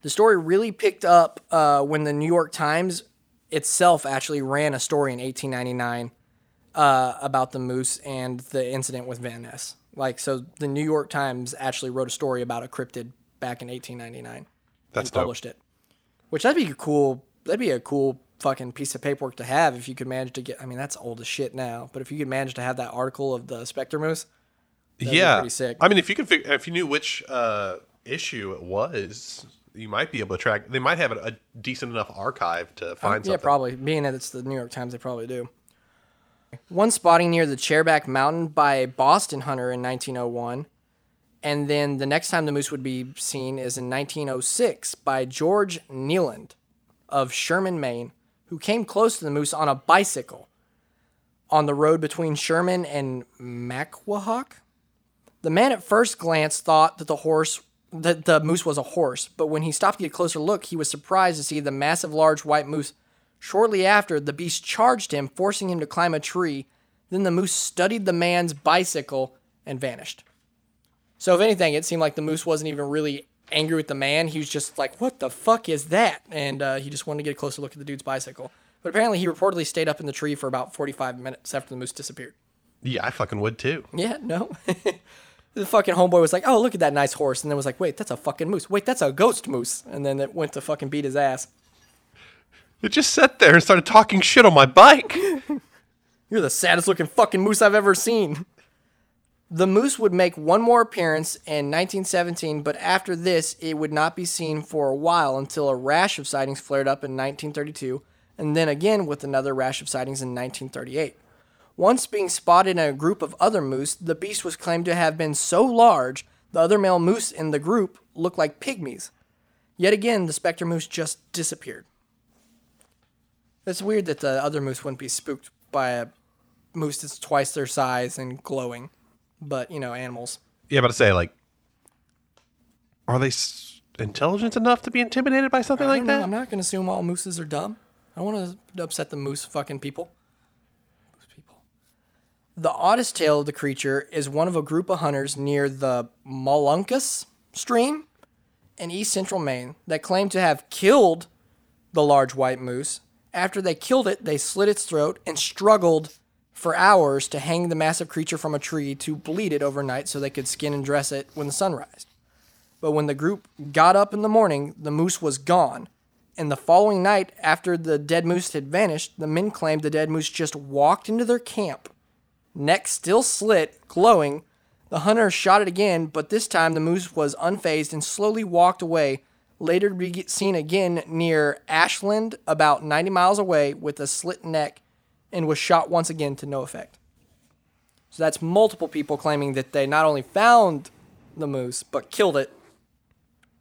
The story really picked up uh, when the New York Times itself actually ran a story in 1899 uh, about the moose and the incident with Van Ness. Like, so the New York Times actually wrote a story about a cryptid back in 1899 That's and dope. published it. Which that'd be a cool. That'd be a cool fucking piece of paperwork to have if you could manage to get. I mean, that's old as shit now, but if you could manage to have that article of the Spectre Moose, yeah, pretty sick. I mean, if you could, if you knew which uh, issue it was, you might be able to track. They might have a, a decent enough archive to um, find yeah, something. probably. Being that it's the New York Times, they probably do. One spotting near the Chairback Mountain by a Boston hunter in 1901 And then the next time the moose would be seen is in 1906 by George Nealand of Sherman, Maine, who came close to the moose on a bicycle on the road between Sherman and Macwahoc. The man at first glance thought that the horse that the moose was a horse, but when he stopped to get a closer look, he was surprised to see the massive large white moose. Shortly after, the beast charged him, forcing him to climb a tree. Then the moose studied the man's bicycle and vanished. So if anything, it seemed like the moose wasn't even really angry with the man. He was just like, "What the fuck is that?" And uh, he just wanted to get a closer look at the dude's bicycle. But apparently, he reportedly stayed up in the tree for about 45 minutes after the moose disappeared. Yeah, I fucking would too. Yeah, no. (laughs) the fucking homeboy was like, "Oh, look at that nice horse," and then was like, "Wait, that's a fucking moose. Wait, that's a ghost moose." And then it went to fucking beat his ass. It just sat there and started talking shit on my bike. (laughs) You're the saddest looking fucking moose I've ever seen. The moose would make one more appearance in 1917, but after this, it would not be seen for a while until a rash of sightings flared up in 1932, and then again with another rash of sightings in 1938. Once being spotted in a group of other moose, the beast was claimed to have been so large the other male moose in the group looked like pygmies. Yet again, the specter moose just disappeared. It's weird that the other moose wouldn't be spooked by a moose that's twice their size and glowing. But, you know, animals. yeah, but to say like, are they s- intelligent enough to be intimidated by something I like don't know, that? I'm not going to assume all mooses are dumb. I want to upset the moose fucking people. The oddest tale of the creature is one of a group of hunters near the Molunkus stream in east central Maine that claim to have killed the large white moose. After they killed it, they slit its throat and struggled for hours to hang the massive creature from a tree to bleed it overnight so they could skin and dress it when the sun rised. But when the group got up in the morning, the moose was gone. And the following night, after the dead moose had vanished, the men claimed the dead moose just walked into their camp, neck still slit, glowing. The hunter shot it again, but this time the moose was unfazed and slowly walked away, later to be seen again near Ashland, about 90 miles away, with a slit neck, and was shot once again to no effect. So that's multiple people claiming that they not only found the moose, but killed it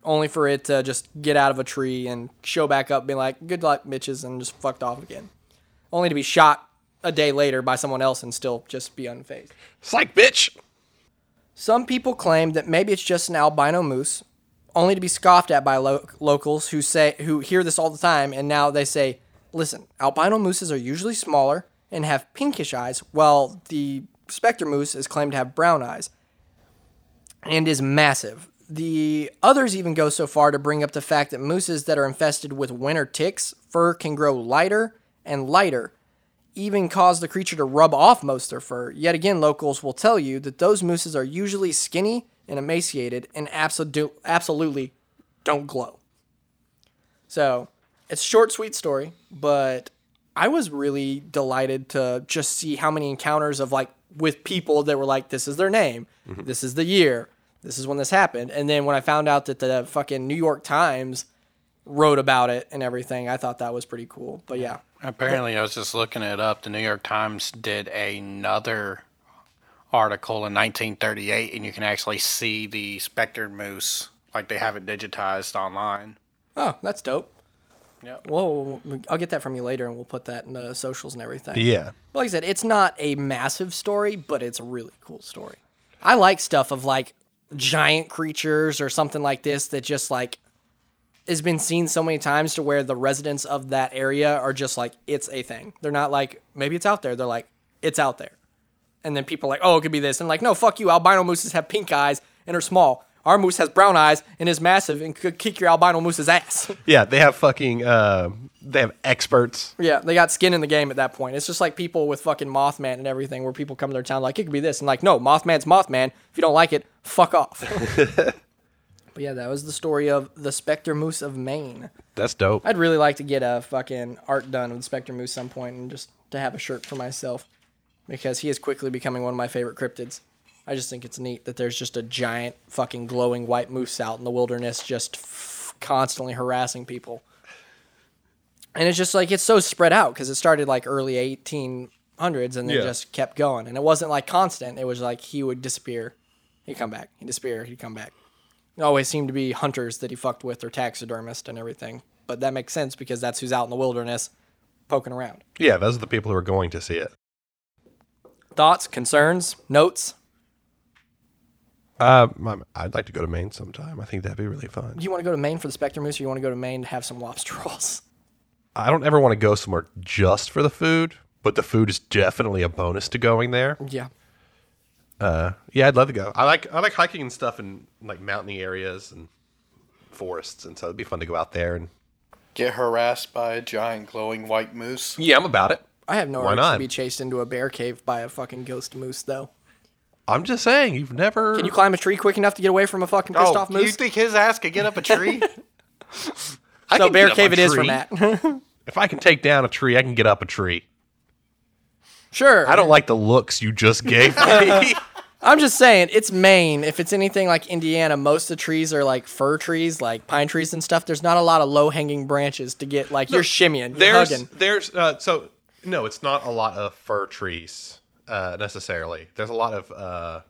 only for it to just get out of a tree and show back up, being like, "Good luck, bitches," and just fucked off again, only to be shot a day later by someone else and still just be unfazed. Psych, bitch. Some people claim that maybe it's just an albino moose, only to be scoffed at by lo- locals who say who hear this all the time, and now they say, "Listen, albino mooses are usually smaller and have pinkish eyes, while the specter moose is claimed to have brown eyes and is massive." The others even go so far to bring up the fact that mooses that are infested with winter ticks, fur can grow lighter and lighter, even cause the creature to rub off most of their fur. Yet again, locals will tell you that those mooses are usually skinny and emaciated and absolu- absolutely don't glow. So it's a short, sweet story, but I was really delighted to just see how many encounters of like with people that were like, this is their name, mm-hmm. this is the year, this is when this happened. And then when I found out that the fucking New York Times wrote about it and everything, I thought that was pretty cool. But yeah, Apparently, I was just looking it up. The New York Times did another article in 1938, and you can actually see the spectered moose, like they have it digitized online. Oh, that's dope. Yeah. Well, I'll get that from you later, and we'll put that in the socials and everything. Yeah. But like I said, it's not a massive story, but it's a really cool story. I like stuff of like giant creatures or something like this that just like has been seen so many times to where the residents of that area are just like it's a thing. They're not like maybe it's out there. They're like it's out there. And then people are like, oh, it could be this. And like, no, fuck you. Albino mooses have pink eyes and are small. Our moose has brown eyes and is massive and could kick your albino moose's ass. (laughs) Yeah, they have fucking uh, they have experts. Yeah, they got skin in the game at that point. It's just like people with fucking Mothman and everything, where people come to their town like it could be this, and like, no, Mothman's Mothman. If you don't like it, fuck off. (laughs) but yeah, that was the story of the Spectre Moose of Maine. That's dope. I'd really like to get a fucking art done with Spectre Moose some point and just to have a shirt for myself because he is quickly becoming one of my favorite cryptids. I just think it's neat that there's just a giant fucking glowing white moose out in the wilderness just f- constantly harassing people. And it's just like it's so spread out because it started like early 1800s and then Yeah. just kept going. And it wasn't like constant. It was like he would disappear He'd come back. He'd disappear. He'd come back. Always seemed to be hunters that he fucked with or taxidermist and everything. But that makes sense because that's who's out in the wilderness poking around. Yeah, those are the people who are going to see it. Thoughts, concerns, notes? Uh, I'd like to go to Maine sometime. I think that'd be really fun. Do you want to go to Maine for the Spectre Moose or you want to go to Maine to have some lobster (laughs) rolls? I don't ever want to go somewhere just for the food, but the food is definitely a bonus to going there. Yeah. Uh, yeah, I'd love to go. I like I like hiking and stuff in like mountainy areas and forests, and so it'd be fun to go out there. And Get harassed by a giant glowing white moose. yeah, I'm about it. I have no Why urge not? to be chased into a bear cave by a fucking ghost moose, though. I'm just saying, you've never. Can you climb a tree quick enough to get away from a fucking pissed off Oh, off you think his ass could get up a tree? (laughs) I So can bear get up cave a it is for tree. Matt. (laughs) If I can take down a tree, I can get up a tree. Sure. I don't like the looks you just gave (laughs) me. (laughs) I'm just saying, it's Maine. If it's anything like Indiana, most of the trees are like fir trees, like pine trees and stuff. There's not a lot of low hanging branches to get like you're shimmying, you're there's hugging. there's uh, so no, it's not a lot of fir trees uh, necessarily. There's a lot of uh,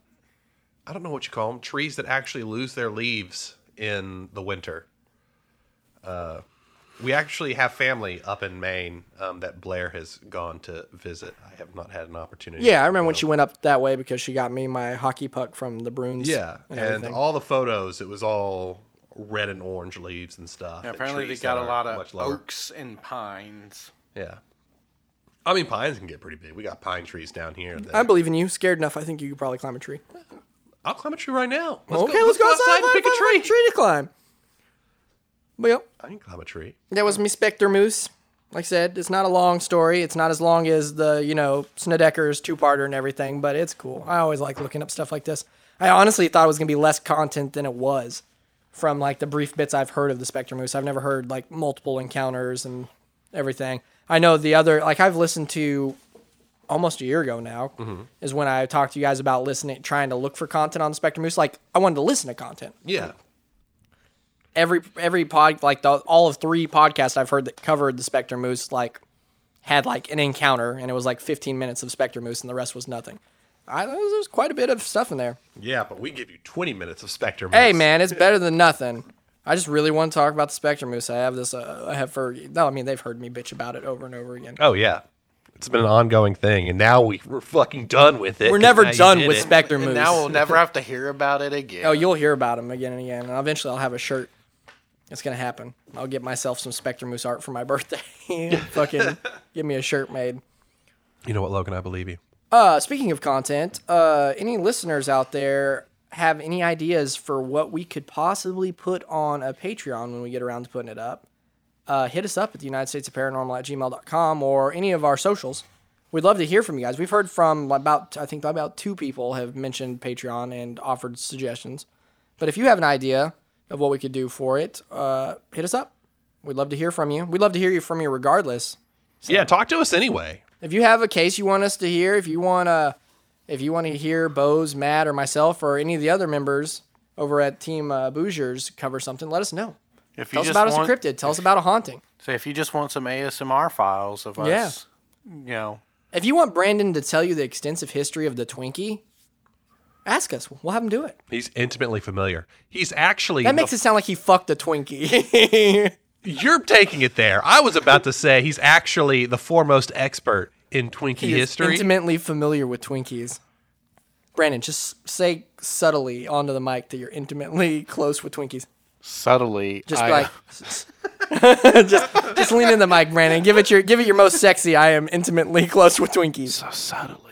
I don't know what you call them trees that actually lose their leaves in the winter. Uh, we actually have family up in Maine um, that Blair has gone to visit. I have not had an opportunity. Yeah, I remember when she went up that way because she got me my hockey puck from the Bruins. Yeah, and, and, all the photos, it was all red and orange leaves and stuff. Yeah, apparently they got a lot of much lower. oaks and pines. Yeah. I mean, pines can get pretty big. We got pine trees down here. that- I believe in you. Scared enough, I think you could probably climb a tree. I'll climb a tree right now. Let's okay, let's go outside and pick a tree. tree to climb. But yep, I can climb a tree. that was me Spectre Moose. Like I said, it's not a long story. It's not as long as the, you know, Snedecker's two parter and everything, but it's cool. I always like looking up stuff like this. I honestly thought it was going to be less content than it was from like the brief bits I've heard of the Spectre Moose. I've never heard like multiple encounters and everything. I know the other, like I've listened to almost a year ago now, mm-hmm. is when I talked to you guys about listening, trying to look for content on the Spectre Moose. Like I wanted to listen to content Yeah. Every every pod like the, all of three podcasts I've heard that covered the Spectre Moose like had like an encounter and it was like 15 minutes of Spectre Moose and the rest was nothing. I there was, quite a bit of stuff in there. Yeah, but we give you 20 minutes of Spectre. Hey man, it's better than nothing. I just really want to talk about the Spectre Moose. I have this. Uh, I have for no, I mean they've heard me bitch about it over and over again. Oh, yeah. It's been an ongoing thing, and now we, we're fucking done with it. We're never done with it. Spectre And Moose. now we'll never have to hear about it again. Oh, you'll hear about them again and again, and eventually I'll have a shirt. It's gonna happen. I'll get myself some Spectre Moose art for my (laughs) birthday. (laughs) Fucking give me a shirt made. You know what, Logan? I believe you. Uh, speaking of content, uh, any listeners out there have any ideas for what we could possibly put on a Patreon when we get around to putting it up? Uh, hit us up at the United States of Paranormal at gmail.com or any of our socials. We'd love to hear from you guys. We've heard from about, I think about two people have mentioned Patreon and offered suggestions. But if you have an idea of what we could do for it, uh, hit us up. We'd love to hear from you. We'd love to hear you from you regardless. Yeah, talk to us anyway. If you have a case you want us to hear, if you want to, if you want to hear Boz, Matt, or myself, or any of the other members over at Team uh, Boozers cover something, let us know. if you Tell us about us encrypted. Tell us about a haunting. So if you just want some ASMR files of us, yeah. you know, If you want Brandon to tell you the extensive history of the Twinkie, ask us. We'll have him do it. He's intimately familiar. He's actually. That makes the- it sound like he fucked a Twinkie. (laughs) You're taking it there. I was about to say he's actually the foremost expert in Twinkie he is history. intimately familiar with Twinkies. Brandon, just say subtly onto the mic that you're intimately (laughs) close with Twinkies. subtly, Just I, like (laughs) just just lean in the mic, Brandon. Give it your give it your most sexy. I am intimately close with Twinkies. so subtly, I am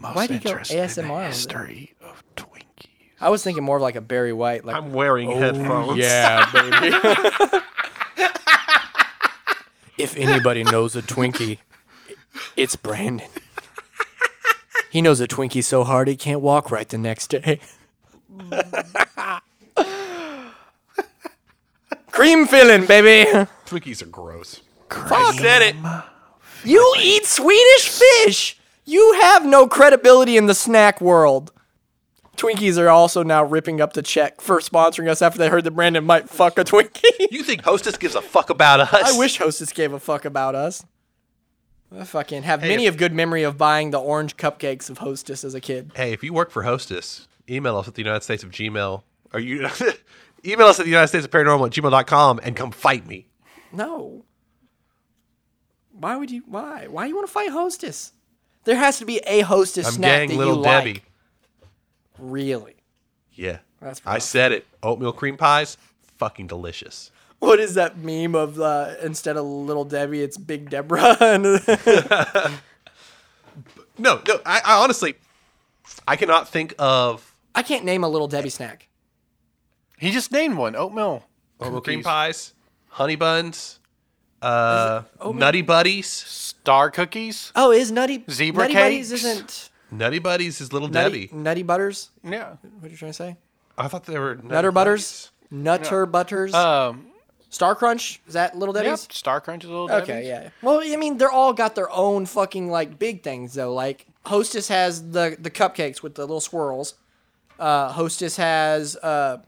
most Why'd you go interested in ASMR the with it? history of Twinkies. I was thinking more of like a Barry White, like I'm wearing oh, headphones. yeah, baby. (laughs) if anybody knows a Twinkie, it's Brandon. He knows a Twinkie so hard he can't walk right the next day. (laughs) Cream filling, baby. Twinkies are gross. Fuck. Said it. You eat Swedish fish. You have no credibility in the snack world. Twinkies are also now ripping up the check for sponsoring us after they heard that Brandon might fuck a Twinkie. (laughs) You think Hostess gives a fuck about us? I wish Hostess gave a fuck about us. I fucking have many if- of good memory of buying the orange cupcakes of Hostess as a kid. Hey, if you work for Hostess, email us at the United States of Gmail. Or you (laughs) email us at the United States of Paranormal at gmail.com and come fight me. No. Why would you? Why? Why you want to fight Hostess? There has to be a Hostess I'm snack gang that little you Debbie. like. Really? Yeah. That's I rough. said it. Oatmeal cream pies, fucking delicious. What is that meme of uh, instead of Little Debbie, it's Big Deborah? (laughs) (laughs) No, no, I, I honestly, I cannot think of I can't name a Little Debbie snack. He just named one oatmeal. oatmeal cream cookies. pies, honey buns, uh, nutty buddies. Star cookies. Oh, is Nutty Zebra Nutty Buddies cakes? isn't Nutty buddies is little Nutty, Debbie. Nutty Butters? Yeah. What are you trying to say? I thought they were Nutty Nutter Butters? Nutter Butters? Um. Star Crunch? Is that Little Yep. Star Crunch is a little. Debbie. Okay, yeah. Well, I mean, they're all got their own fucking like big things though. Like Hostess has the the cupcakes with the little swirls. Uh, Hostess has uh,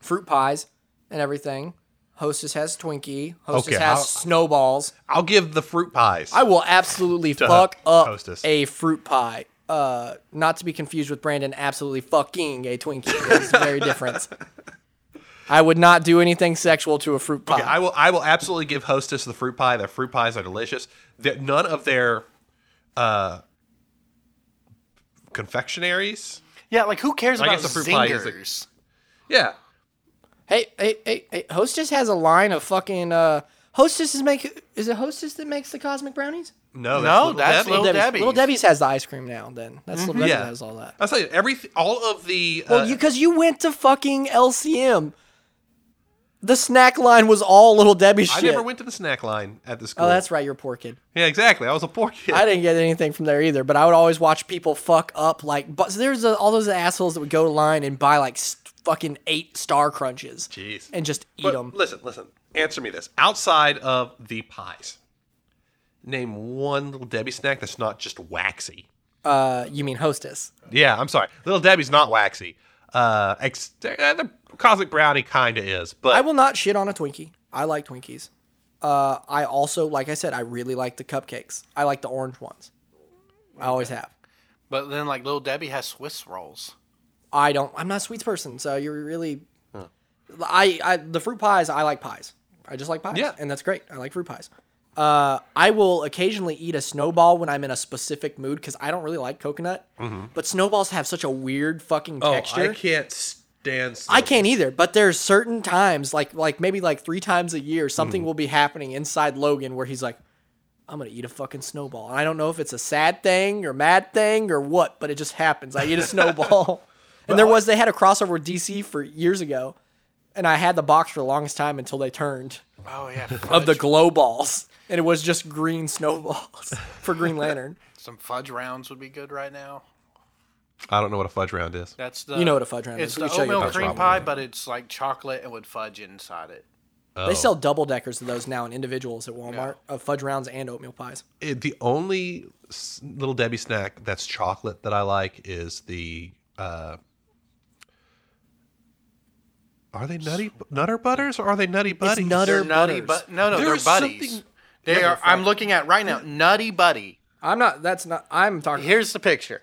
fruit pies and everything. Hostess has Twinkie. Hostess Okay, has I'll- snowballs. I'll give the fruit pies. I will absolutely (laughs) fuck up Hostess. a fruit pie. Uh, not to be confused with Brandon, absolutely fucking a Twinkie. It's very different. I would not do anything sexual to a fruit pie. Okay, I will. I will absolutely give Hostess the fruit pie. Their fruit pies are delicious. That none of their uh, confectionaries. Yeah, like who cares I about guess the fruit pie is a- zingers? Yeah, Hey, hey, hey, hey, Hostess has a line of fucking uh Hostess is make is it Hostess that makes the cosmic brownies? no, that's No, Little that's Debbie. Little Debbie's- Debbie's. Little Debbie's has the ice cream now then. That's Little Debbie Yeah. has all that. I'll tell you everything. All of the uh, Well, you cuz you went to fucking LCM. The snack line was all Little Debbie shit. I never went to the snack line at the school. oh, that's right, you're a poor kid. yeah, exactly. I was a poor kid. I didn't get anything from there either, but I would always watch people fuck up like but so there's a, all those assholes that would go to line and buy like s- fucking 8 star crunches Jeez. and just eat But them. listen, listen. Answer me this: outside of the pies, name one little Debbie snack that's not just waxy. Uh, you mean Hostess? Yeah, I'm sorry. Little Debbie's not waxy. Uh, ex- uh, the cosmic brownie kind of is, but I will not shit on a Twinkie. I like Twinkies. Uh, I also, like I said, I really like the cupcakes. I like the orange ones. I always have. But then, like Little Debbie has Swiss rolls. I don't. I'm not a sweets person, so you're really. I, I the fruit pies. I like pies. I just like pies. Yeah. and that's great. I like fruit pies. Uh, I will occasionally eat a snowball when I'm in a specific mood because I don't really like coconut. But snowballs have such a weird fucking texture. Mm-hmm. Oh, can't stand. I can't either, but there's certain times, like like maybe like three times a year, something Mm. will be happening inside Logan where he's like, "I'm gonna eat a fucking snowball." And I don't know if it's a sad thing or mad thing or what, but it just happens. I eat a (laughs) snowball, and there was they had a crossover with DC for years ago, and I had the box for the longest time until they turned Oh yeah, (laughs) of the glow balls, and it was just green snowballs (laughs) for Green Lantern. some fudge rounds would be good right now. I don't know what a fudge round is. That's the You know what a fudge round It's is. the can show you a oatmeal picture. cream Probably. pie, but it's like chocolate and with fudge inside it. Oh. They sell double deckers of those now in individuals at Walmart of fudge rounds and oatmeal pies. It- the only s- little Debbie snack that's chocolate that I like is the. Uh, are they nutty nutter butters or are they nutty buddies? Nutter They're nutty, Butters. but no, no, There's they're buddies. They are. I'm looking at right now. Nutty Buddy. I'm not. That's not. I'm talking. Here's the picture.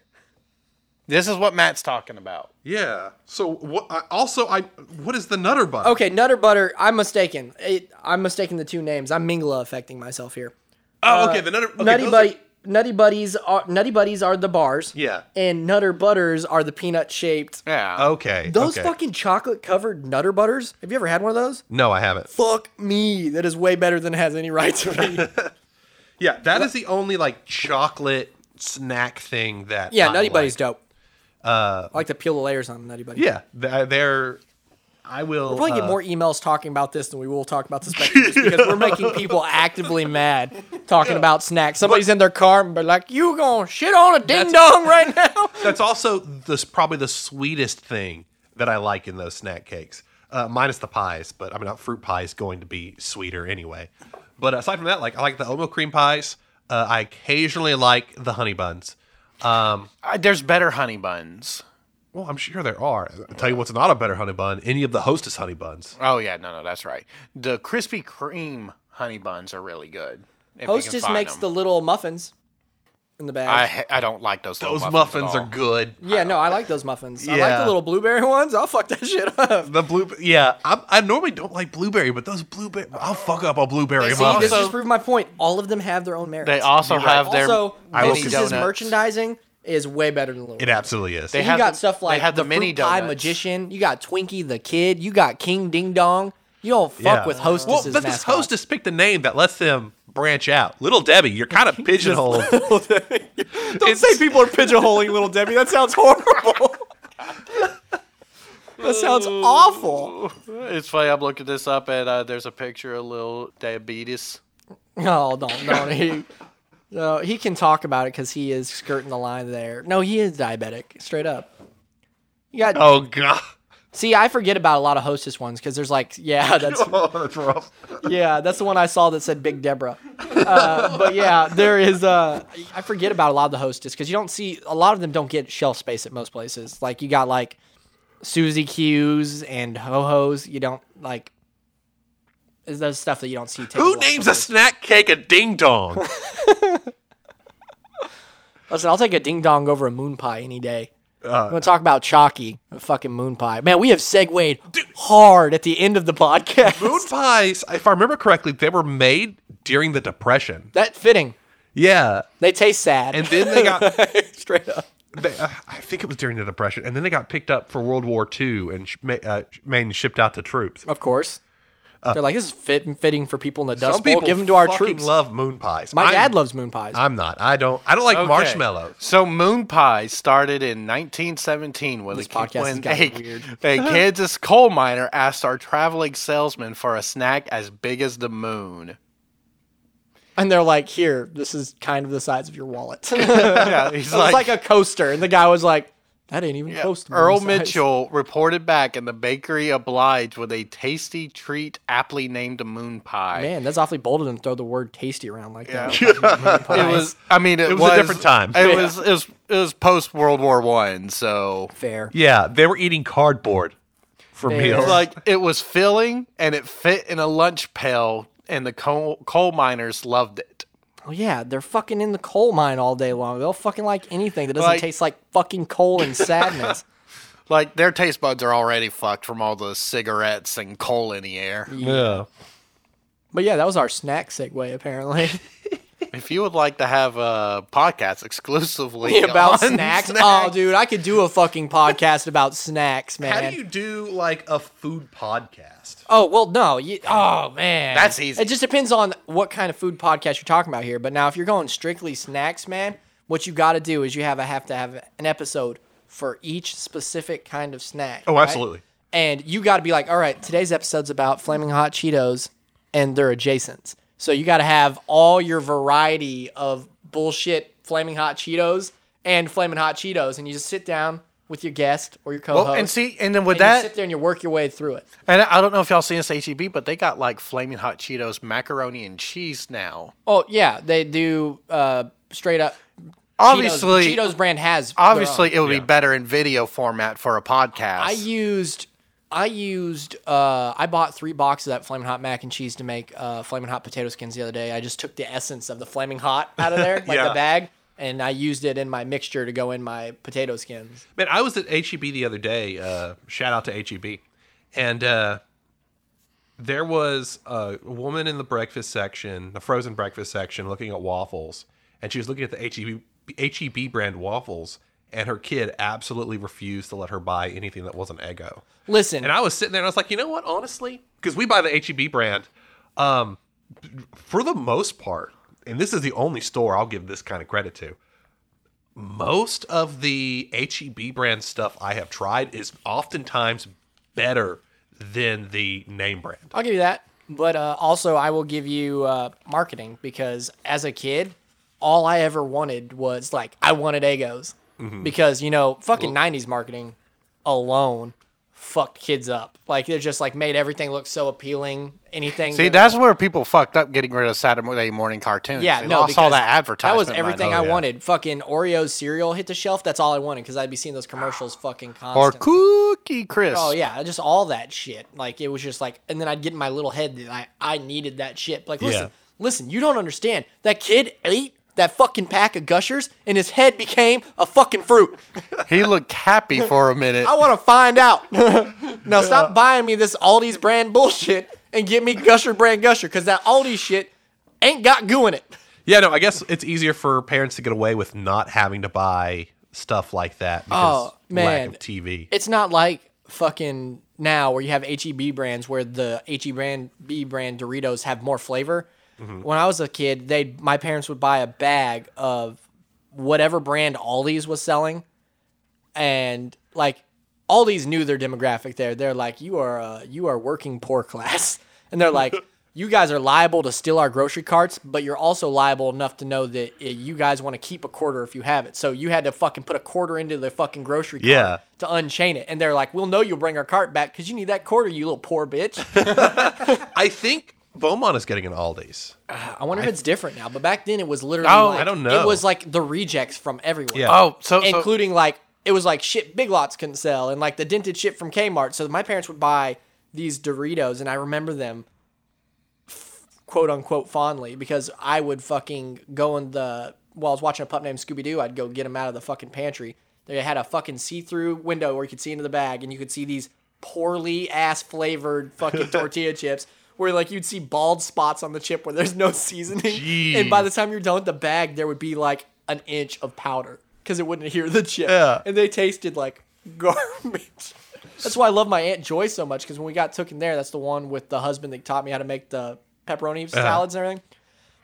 This is what Matt's talking about. Yeah. So what? I, also, I what is the nutter butter? Okay, Nutter Butter. I'm mistaken. It, I'm mistaken the two names. I'm Mingla affecting myself here. Oh, uh, okay. The nutter. Okay, Nutty Buddy. are- Nutty Buddies are Nutty Buddies are the bars. Yeah. And Nutter Butters are the peanut shaped. Yeah. Okay. Those okay. fucking chocolate covered Nutter Butters. Have you ever had one of those? No, I haven't. Fuck me. That is way better than it has any right to be. (laughs) Yeah, that is the only like chocolate snack thing that. yeah, I Nutty like. Buddy's dope. Uh, I like to peel the layers on Nutty Buddy. Yeah, they're. I will. We'll probably uh, get more emails talking about this than we will talk about the spectrum because we're making people (laughs) actively mad talking about snacks. Somebody's in their car and be like, "You gonna shit on a ding dong right (laughs) now?" That's also this probably the sweetest thing that I like in those snack cakes, uh, minus the pies. But I mean, not fruit pie is going to be sweeter anyway. But aside from that, like I like the oatmeal cream pies. Uh, I occasionally like the honey buns. Um, Uh, there's better honey buns. Well, I'm sure there are. I'll tell you what's not a better honey bun. Any of the Hostess honey buns. Oh yeah, no, no, that's right. The Krispy Kreme honey buns are really good. if you can Hostess makes them. the little muffins. in the bag. I I don't like those. Those muffins, muffins at are good. yeah, no, I like those muffins. I like the little blueberry (laughs) ones. I'll fuck that shit up. The blue, yeah. I'm, I normally don't like blueberry, but those blueberry, I'll fuck up a blueberry See, muffin. this just proved my point. All of them have their own merits. They also You're right. have their also, I will mini Hostess's donuts. merchandising is way better than Little. It absolutely is. They you have got the- stuff they like have the the mini fruit pie donuts. magician. You got Twinkie the kid. You got King Ding Dong. You don't fuck Yeah. with well, Hostess's let this mascot. hostess pick the name that lets them branch out. Little Debbie, you're kind of (laughs) pigeonholed. (laughs) (laughs) Don't say people are pigeonholing Little Debbie. That sounds horrible. that sounds awful. It's funny. I'm looking this up, and uh, there's a picture of little diabetes. No, don't, don't. He, no, he can talk about it because he is skirting the line there. No, he is diabetic, straight up. You got oh god, see. I forget about a lot of Hostess ones because there's like, (laughs) yeah, that's (laughs) oh, that's rough. yeah, that's the one I saw that said Big Deborah. Uh, but yeah, there is. Uh, I forget about a lot of the Hostess because you don't see a lot of them don't get shelf space at most places. Like you got like Suzy Q's and Ho Ho's. You don't like. Is those stuff that you don't see? Who names a snack cake a ding dong? (laughs) Listen, I'll take a ding dong over a moon pie any day. Uh, I'm gonna talk about chalky, a fucking moon pie. Man, we have segued hard at the end of the podcast. Moon pies, if I remember correctly, they were made during the Depression. that fitting. Yeah, They taste sad. and then they got. (laughs) straight up. They, uh, I think it was during the Depression, and then they got picked up for World War II and sh- ma- uh, made and shipped out to troops. Of course. Uh, they're like, this is fit and fitting for people in the Dust Some Bowl. people Give them to our troops. love moon pies. My I'm, dad loves moon pies. I'm not. I don't. I don't like Okay. marshmallows. So moon pie started in 1917 when, This a, podcast when a, weird. (laughs) a (laughs) Kansas coal miner asked our traveling salesman for a snack as big as the moon. and they're like, here, this is kind of the size of your wallet. it (laughs) Yeah, he's was like, a coaster. And the guy was like, that ain't even close to moon Earl size." Mitchell reported back, and the bakery obliged with a tasty treat aptly named a moon pie. Man, that's awfully bold of them to throw the word tasty around like that. (laughs) it was. I mean, it, It was a different time. It Yeah. was. It was. It was post World War One, so fair. Yeah, they were eating cardboard for They- meals. Like it was filling and it fit in a lunch pail, and the coal, coal miners loved it. Oh yeah, they're fucking in the coal mine all day long. They'll fucking like anything that doesn't Like- taste like fucking coal and (laughs) sadness. Like their taste buds are already fucked from all the cigarettes and coal in the air. yeah. but yeah, that was our snack segue apparently. (laughs) If you would like to have a podcast exclusively (laughs) about on (laughs) snacks. Oh, dude, I could do a fucking podcast about snacks, man. How do you do like a food podcast? Oh well, no. You, oh man, That's easy. It just depends on what kind of food podcast you're talking about here. But now, if you're going strictly snacks, man, what you got to do is you have a, have to have an episode for each specific kind of snack. Oh, right? absolutely. And you got to be like, all right, today's episode's about flaming hot Cheetos and their adjacents. So you got to have all your variety of bullshit flaming hot Cheetos and flaming hot Cheetos, and you just sit down with your guest or your co-host. Well, and see, and then with and you that, sit there and you work your way through it. and I don't know if y'all seen this HEB, but they got like flaming hot Cheetos, macaroni and cheese now. Oh yeah, they do uh, straight up. Obviously, Cheetos, Cheetos brand has. their obviously, own. it would Yeah. be better in video format for a podcast. I used. I used. Uh, I bought three boxes of that flaming hot mac and cheese to make uh, flaming hot potato skins the other day. I just took the essence of the flaming hot out of there, (laughs) like Yeah. the bag, and I used it in my mixture to go in my potato skins. Man, I was at HEB the other day. Uh, shout out to HEB, and uh, there was a woman in the breakfast section, the frozen breakfast section, looking at waffles, and she was looking at the HEB HEB brand waffles, and her kid absolutely refused to let her buy anything that wasn't Eggo. Listen, And I was sitting there and I was like, you know what? Honestly, because we buy the HEB brand, um, for the most part, and this is the only store I'll give this kind of credit to. Most of the HEB brand stuff I have tried is oftentimes better than the name brand. I'll give you that. But uh, also, I will give you uh, marketing because as a kid, all I ever wanted was like I wanted Eggos Mm-hmm. because you know fucking '90s marketing alone fucked kids up. Like they just like made everything look so appealing. Anything. See, that- that's where people fucked up getting rid of Saturday morning cartoons. yeah, they no, lost all because that advertisement. That was everything. I wanted. Fucking Oreos cereal hit the shelf. That's all I wanted because I'd be seeing those commercials fucking Or. Cookie Crisp. Oh yeah, just all that shit. Like it was just like, and then I'd get in my little head that I I needed that shit. Like listen, Yeah. listen, you don't understand. That kid ate that fucking pack of gushers and his head became a fucking fruit. (laughs) He looked happy for a minute. (laughs) I want to find out. (laughs) now stop buying me this Aldi's brand bullshit and get me Gusher brand Gusher because that Aldi shit ain't got goo in it. Yeah, no, I guess it's easier for parents to get away with not having to buy stuff like that because Oh, man. lack of TV. It's not like fucking now where you have HEB brands where the HEB brand B brand Doritos have more flavor. When I was a kid, they my parents would buy a bag of whatever brand Aldi's was selling, and like Aldi's knew their demographic there. They're like, you are uh, you are working poor class, (laughs) and they're like. (laughs) You guys are liable to steal our grocery carts, but you're also liable enough to know that uh, you guys want to keep a quarter if you have it. So you had to fucking put a quarter into the fucking grocery cart Yeah. to unchain it. And they're like, we'll know you'll bring our cart back because you need that quarter, you little poor bitch. (laughs) I think Beaumont is getting an Aldi's. Uh, I wonder if it's different now. But back then it was literally Oh, like, I don't know. It was like the rejects from everywhere. Yeah. oh, so, so Including like, it was like shit Big Lots couldn't sell and like the dented shit from Kmart. So my parents would buy these Doritos and I remember them f- quote unquote fondly because I would fucking go in the, while I was watching a pup named Scooby Doo, I'd go get them out of the fucking pantry. They had a fucking see through window where you could see into the bag and you could see these poorly ass flavored fucking (laughs) tortilla chips where like you'd see bald spots on the chip where there's no seasoning. And by the time you're done with the bag, there would be like an inch of powder because it wouldn't adhere to the chip. Yeah. And they tasted like garbage. That's why I love my Aunt Joy so much because when we got took in there, that's the one with the husband that taught me how to make the pepperoni uh-huh. salads and everything.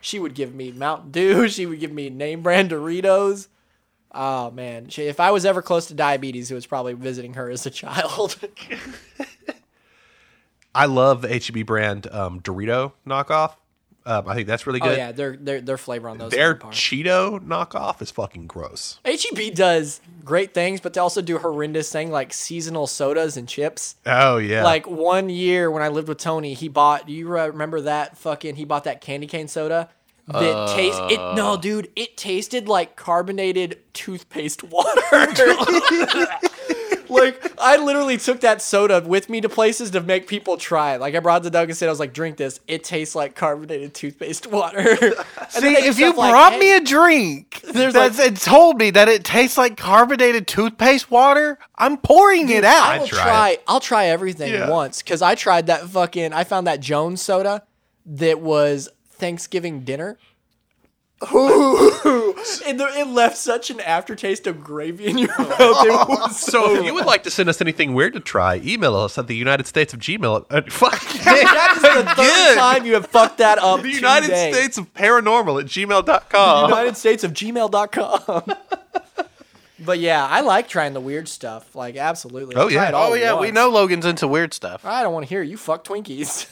She would give me Mountain Dew. (laughs) She would give me name brand Doritos. Oh man, she, if I was ever close to diabetes, it was probably visiting her as a child. (laughs) I love the HEB brand um, Dorito knockoff. Um, I think that's really good. oh good. yeah, their their their flavor on those. Their is on par. Cheeto knockoff is fucking gross. HEB does great things, but they also do horrendous thing like seasonal sodas and chips. Oh yeah. Like one year when I lived with Tony, he bought. Do you remember that fucking? He bought that candy cane soda. That taste it no dude it tasted like carbonated toothpaste water. (laughs) (laughs) like I literally took that soda with me to places to make people try it. Like I brought it to Doug and said I was like drink this. It tastes like carbonated toothpaste water. (laughs) And See, if you stuff like, brought hey, me a drink (laughs) There's that's, like- and told me that it tastes like carbonated toothpaste water, I'm pouring it out. I will try try. I'll try everything Yeah. once because I tried that fucking. I found that Jones soda that was Thanksgiving dinner. Ooh, and the, it left such an aftertaste of gravy in your mouth. It was so if you would like to send us anything weird to try, email us at the United States of Gmail. Uh, (laughs) fuck. (laughs) that is the third time you have fucked that up. the United today. States of Paranormal at gmail.com. United States of gmail.com. (laughs) but yeah, I like trying the weird stuff. Like absolutely. Oh, yeah. oh yeah, we know Logan's into weird stuff. I don't want to hear you fuck Twinkies.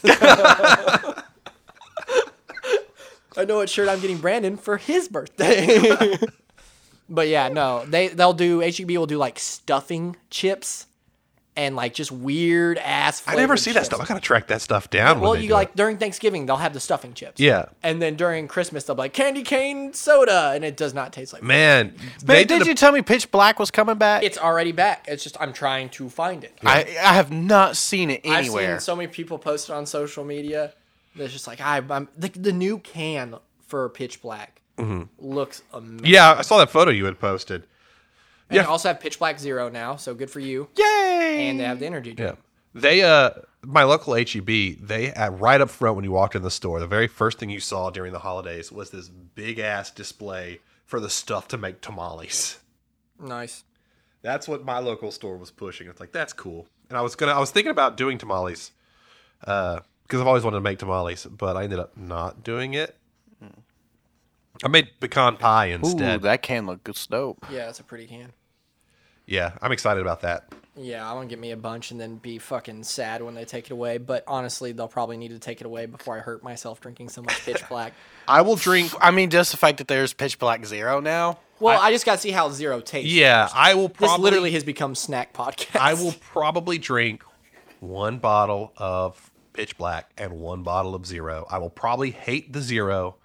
I know what shirt I'm getting Brandon for his birthday. (laughs) but yeah, no, they they'll do HEB will do like stuffing chips and like just weird ass. Food. I never flavored see that stuff. I gotta track that stuff down. Well, when they you do like it. during Thanksgiving they'll have the stuffing chips. Yeah. And then during Christmas they'll be like candy cane soda, and it does not taste like. man. Man, They did did a- you tell me Pitch Black was coming back? It's already back. It's just I'm trying to find it. I I have not seen it anywhere. I've anywhere. seen so many people post it on social media. That's just like I, I'm the, the new can for Pitch Black looks amazing. Yeah, I saw that photo you had posted. And yeah. they also have Pitch Black Zero now, so good for you. Yay! And they have the energy drink. Yeah. They uh my local HEB, they uh, right up front when you walked in the store, the very first thing you saw during the holidays was this big ass display for the stuff to make tamales. Nice. That's what my local store was pushing. It's like that's cool. And I was gonna I was thinking about doing tamales. Uh because I've always wanted to make tamales, but I ended up not doing it. I made pecan pie instead. Ooh, that can look good dope. Yeah, it's a pretty can. yeah, I'm excited about that. Yeah, I want to get me a bunch and then be fucking sad when they take it away. But honestly, they'll probably need to take it away before I hurt myself drinking so much Pitch (laughs) Black. I will drink I mean, just the fact that there's Pitch Black Zero now. Well, I, just got to see how Zero tastes. Yeah, I will This literally has become snack podcast. I will probably drink one bottle of pitch black and one bottle of zero. I will probably hate the zero,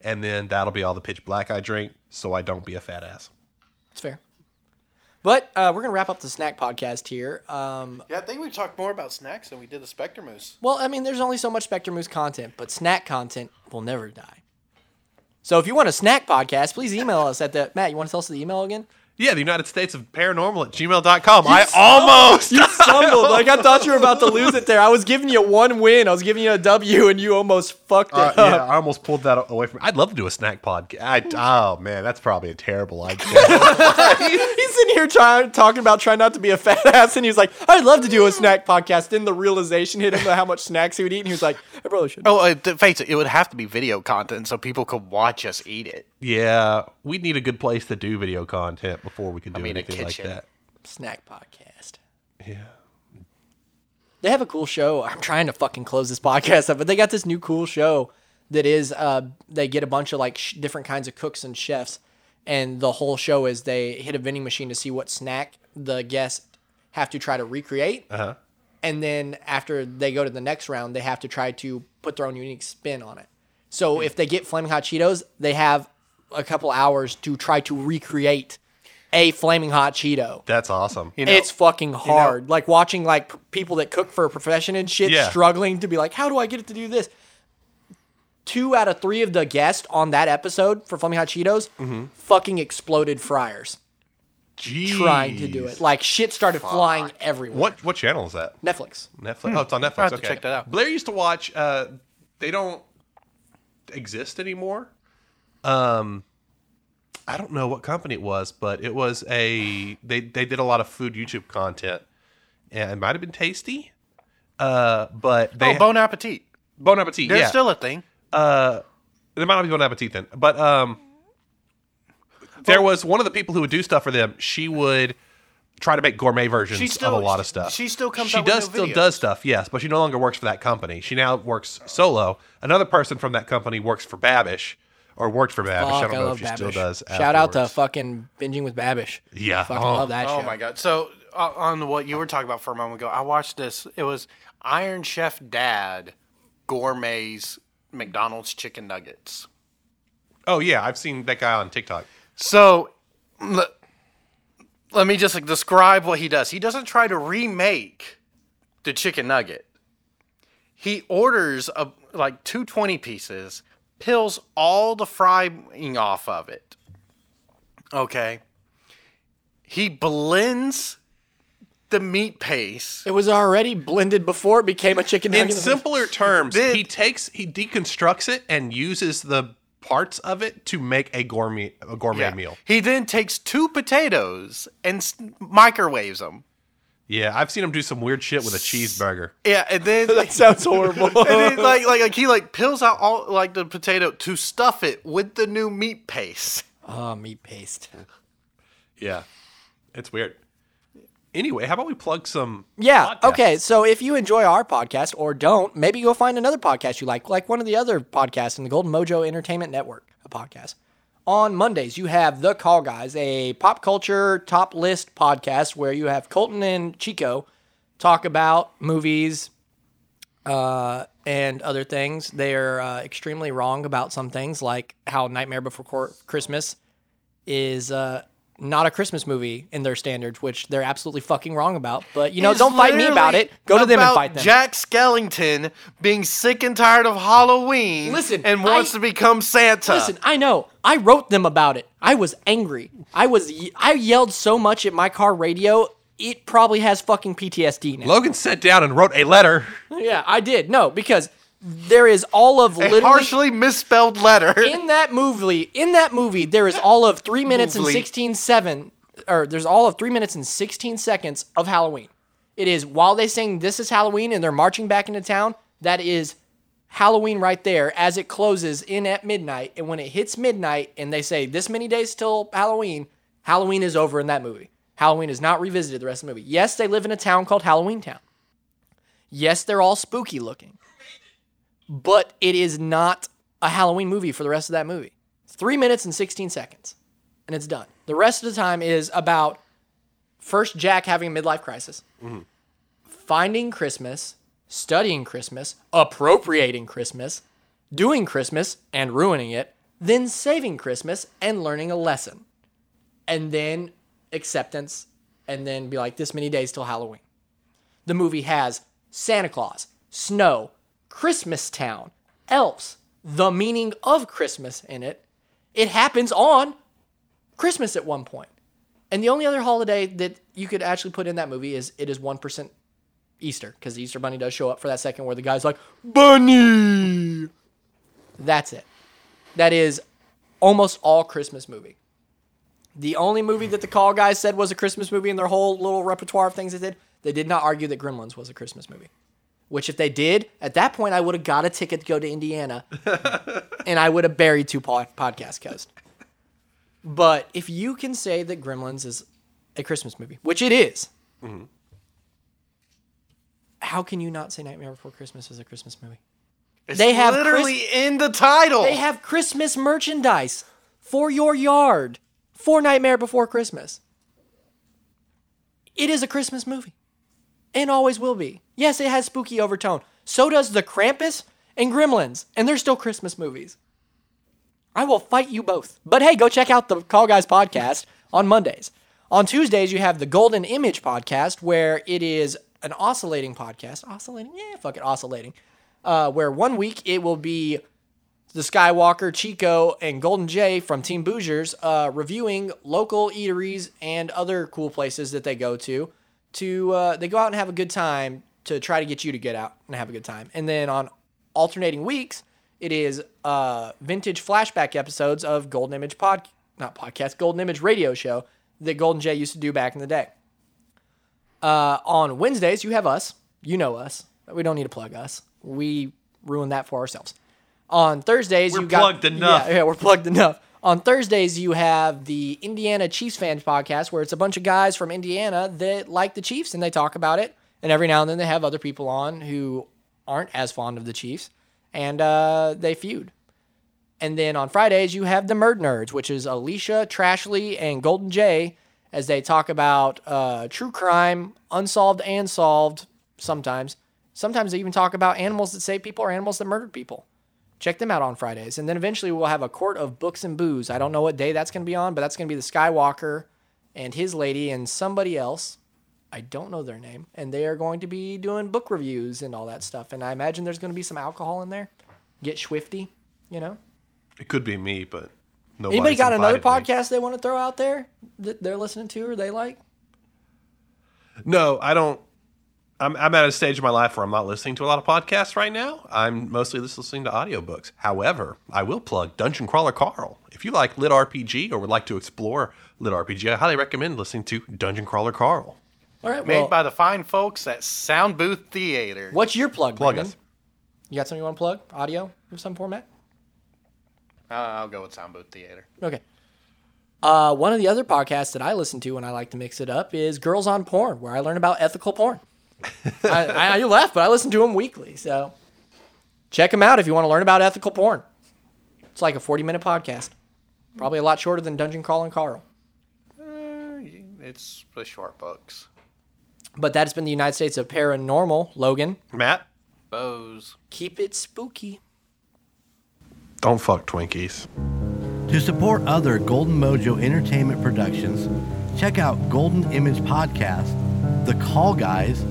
and then that'll be all the pitch black I drink, so I don't be a fat ass. It's fair. But uh, we're gonna wrap up the snack podcast here. Um, Yeah, I think we talked more about snacks than we did the Spectre Moose. well, I mean, there's only so much Spectre Moose content, but snack content will never die. So if you want a snack podcast, please email us at the Matt. You want to tell us the email again? Yeah, the United States of Paranormal at gmail.com. I almost. You (laughs) stumbled. like I thought you were about to (laughs) lose it there. I was giving you one win. I was giving you a W, and you almost fucked it Uh, up. yeah, I almost pulled that away from. I'd love to do a snack podcast. I, oh man, that's probably a terrible idea. (laughs) He's in here trying talking about trying not to be a fat ass, and he's like, "I'd love to do a snack podcast." Then the realization hit him of how much snacks he would eat, and he was like, "I probably should." Oh, uh, face it, it would have to be video content so people could watch us eat it. Yeah, we'd need a good place to do video content before we could do mean, a anything like that. Snack podcast. Yeah. They have a cool show. I'm trying to fucking close this (laughs) podcast up, but they got this new cool show that is uh they get a bunch of like sh- different kinds of cooks and chefs and the whole show is they hit a vending machine to see what snack the guests have to try to recreate. Uh-huh. And then after they go to the next round, they have to try to put their own unique spin on it. So if they get flaming hot Cheetos, they have a couple hours to try to recreate a flaming hot Cheeto That's awesome. You know, it's fucking hard. like watching like p- people that cook for a profession and shit Yeah. struggling to be like, how do I get it to do this? Two out of three of the guests on that episode for Flaming Hot Cheetos Mm-hmm. fucking exploded fryers trying to do it. Like shit started flying everywhere. What what channel is that? Netflix. Netflix. Oh, it's on Netflix. have to okay. check that out. Blair used to watch. Uh, they don't exist anymore. Um, I don't know what company it was, but it was a they they did a lot of food YouTube content, and it might have been tasty. Uh, but they oh, Bon Appetit. Bon Appetit. There's yeah, still a thing. uh, it might not be Bon Appetit then, but um, there was one of the people who would do stuff for them. She would try to make gourmet versions still- of a lot of stuff. she still comes She out with does still videos. does stuff, yes, but she no longer works for that company. She now works solo. Another person from that company works for Babish, or worked for Babish. I don't I, know love if she still Babish. does. Shout out to fucking binging with Babish. Yeah. Fucking Oh. love that Oh show. my god! So uh, on what you were talking about for a moment ago, I watched this. It was Iron Chef Dad gourmets McDonald's chicken nuggets. Oh yeah, I've seen that guy on TikTok. So l- let me just like, describe what he does. He doesn't try to remake the chicken nugget. He orders a, like 220 pieces, peels all the frying off of it. Okay. He blends the meat paste. It was already blended before it became a chicken In nugget. simpler terms, Did- he takes he deconstructs it and uses the parts of it to make a gourmet a gourmet meal. He then takes two potatoes and s- microwaves them. Yeah, I've seen him do some weird shit with a cheeseburger. (laughs) Yeah, and then (laughs) that sounds horrible. (laughs) and then, like, like like he like peels out all like the potato to stuff it with the new meat paste. oh, meat paste. Yeah, it's weird. Anyway, how about we plug some? Yeah. podcasts? Okay. So if you enjoy our podcast or don't, maybe go find another podcast you like, like one of the other podcasts in the Golden Mojo Entertainment Network, a podcast. On Mondays, you have The Call Guys, a pop culture top list podcast where you have Colton and Chico talk about movies uh, and other things. They are uh, extremely wrong about some things, like how Nightmare Before Christmas is uh, not a Christmas movie in their standards, which they're absolutely fucking wrong about. But you know, It's don't fight me about it. Go to them and fight them. Jack Skellington being sick and tired of Halloween. Listen, and wants I- to become Santa. Listen, I know. I wrote them about it. I was angry. I was. I yelled so much at my car radio. It probably has fucking PTSD now. Logan sat down and wrote a letter. Yeah, I did. No, because there is all of literally a harshly misspelled letter. in that movie. In that movie, there is all of three minutes and sixteen seven, or there's all of three minutes and sixteen seconds of Halloween. It is while they sing "This is Halloween" and they're marching back into town. That is Halloween right there as it closes in at midnight. And when it hits midnight and they say this many days till Halloween, Halloween is over in that movie. Halloween is not revisited the rest of the movie. Yes, they live in a town called Halloween Town. Yes, they're all spooky looking. But it is not a Halloween movie for the rest of that movie. It's three minutes and 16 seconds, and it's done. The rest of the time is about first Jack having a midlife crisis, finding Christmas, studying Christmas, appropriating Christmas, doing Christmas and ruining it, then saving Christmas and learning a lesson, and then acceptance, and then be like, this many days till Halloween. The movie has Santa Claus, snow, Christmas Town, elves, the meaning of Christmas in it, It happens on Christmas at one point. And the only other holiday that you could actually put in that movie is it is 1% Easter, because the Easter Bunny does show up for that second where the guy's like, Bunny! That's it. That is almost all Christmas movie. The only movie that the call guys said was a Christmas movie in their whole little repertoire of things they did, they did not argue that Gremlins was a Christmas movie. Which, if they did, at that point, I would have got a ticket to go to Indiana, (laughs) and I would have buried two pod- podcast coast. But if you can say that Gremlins is a Christmas movie, which it is, mm-hmm. how can you not say Nightmare Before Christmas is a Christmas movie? It's They have literally in the title. They have Christmas merchandise for your yard for Nightmare Before Christmas. It is a Christmas movie and always will be. Yes, it has spooky overtone. So does the Krampus and Gremlins, and they're still Christmas movies. I will fight you both. But hey, go check out the Call Guys podcast on Mondays. On Tuesdays, you have the Golden Image podcast, where it is an oscillating podcast. Oscillating? Yeah, fuck it, oscillating. Uh, where one week it will be the Skywalker, Chico, and Golden Jay from Team Boogers uh, reviewing local eateries and other cool places that they go to. To uh, they go out and have a good time to try to get you to get out and have a good time. And then on alternating weeks, it is uh, vintage flashback episodes of Golden Image pod, not podcast, Golden Image radio show that Golden Jay used to do back in the day. Uh, on Wednesdays, you have us. You know us. We don't need to plug us. We ruin that for ourselves. On Thursdays, We're you got plugged enough. Yeah, yeah, we're plugged enough. On Thursdays, you have the Indiana Chiefs fans podcast, where it's a bunch of guys from Indiana that like the Chiefs and they talk about it. And every now and then they have other people on who aren't as fond of the Chiefs, and uh, they feud. And then on Fridays, you have the Murd Nerds, which is Alicia, Trashley and Golden Jay, as they talk about uh, true crime, unsolved and solved sometimes. Sometimes they even talk about animals that save people or animals that murdered people. Check them out on Fridays. And then eventually we'll have a court of books and booze. I don't know what day that's going to be on, but that's going to be the Skywalker and his lady and somebody else. I don't know their name. And they are going to be doing book reviews and all that stuff. And I imagine there's going to be some alcohol in there. Get swifty, you know? It could be me, but Anybody nobody's got another invited me. podcast they want to throw out there that they're listening to or they like? No, I don't. I'm, I'm at a stage of my life where I'm not listening to a lot of podcasts right now. I'm mostly just listening to audiobooks. However, I will plug Dungeon Crawler Carl. If you like lit RPG or would like to explore lit RPG, I highly recommend listening to Dungeon Crawler Carl. All right, Made well, by the fine folks at Sound Booth Theater. what's your plug, Plug Brandon? us. You got something you want to plug? Audio of some format? Uh, I'll go with Sound Booth Theater. Okay. Uh, one of the other podcasts that I listen to when I like to mix it up is Girls on Porn, where I learn about ethical porn. I, I, you laugh, but I listen to them weekly. So check them out if you want to learn about ethical porn. It's like a 40 minute podcast. Probably a lot shorter than Dungeon Crawler Carl. Uh, It's the short books. But that's been the United States of Paranormal. Logan, Matt, Boz. keep it spooky. don't fuck Twinkies. To support other Golden Mojo Entertainment productions, check out Golden Image Podcast, The Call Guys,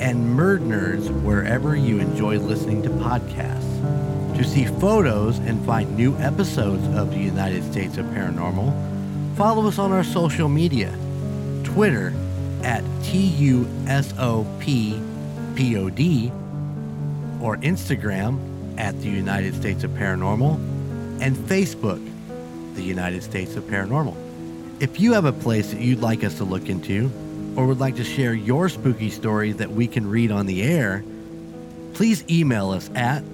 and Murd Nerds wherever you enjoy listening to podcasts. To see photos and find new episodes of the United States of Paranormal, follow us on our social media Twitter at TUSOPPOD or Instagram at the United States of Paranormal and Facebook, the United States of Paranormal. If you have a place that you'd like us to look into or would like to share your spooky story that we can read on the air, please email us at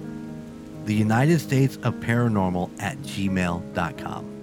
the United States of Paranormal at gmail.com.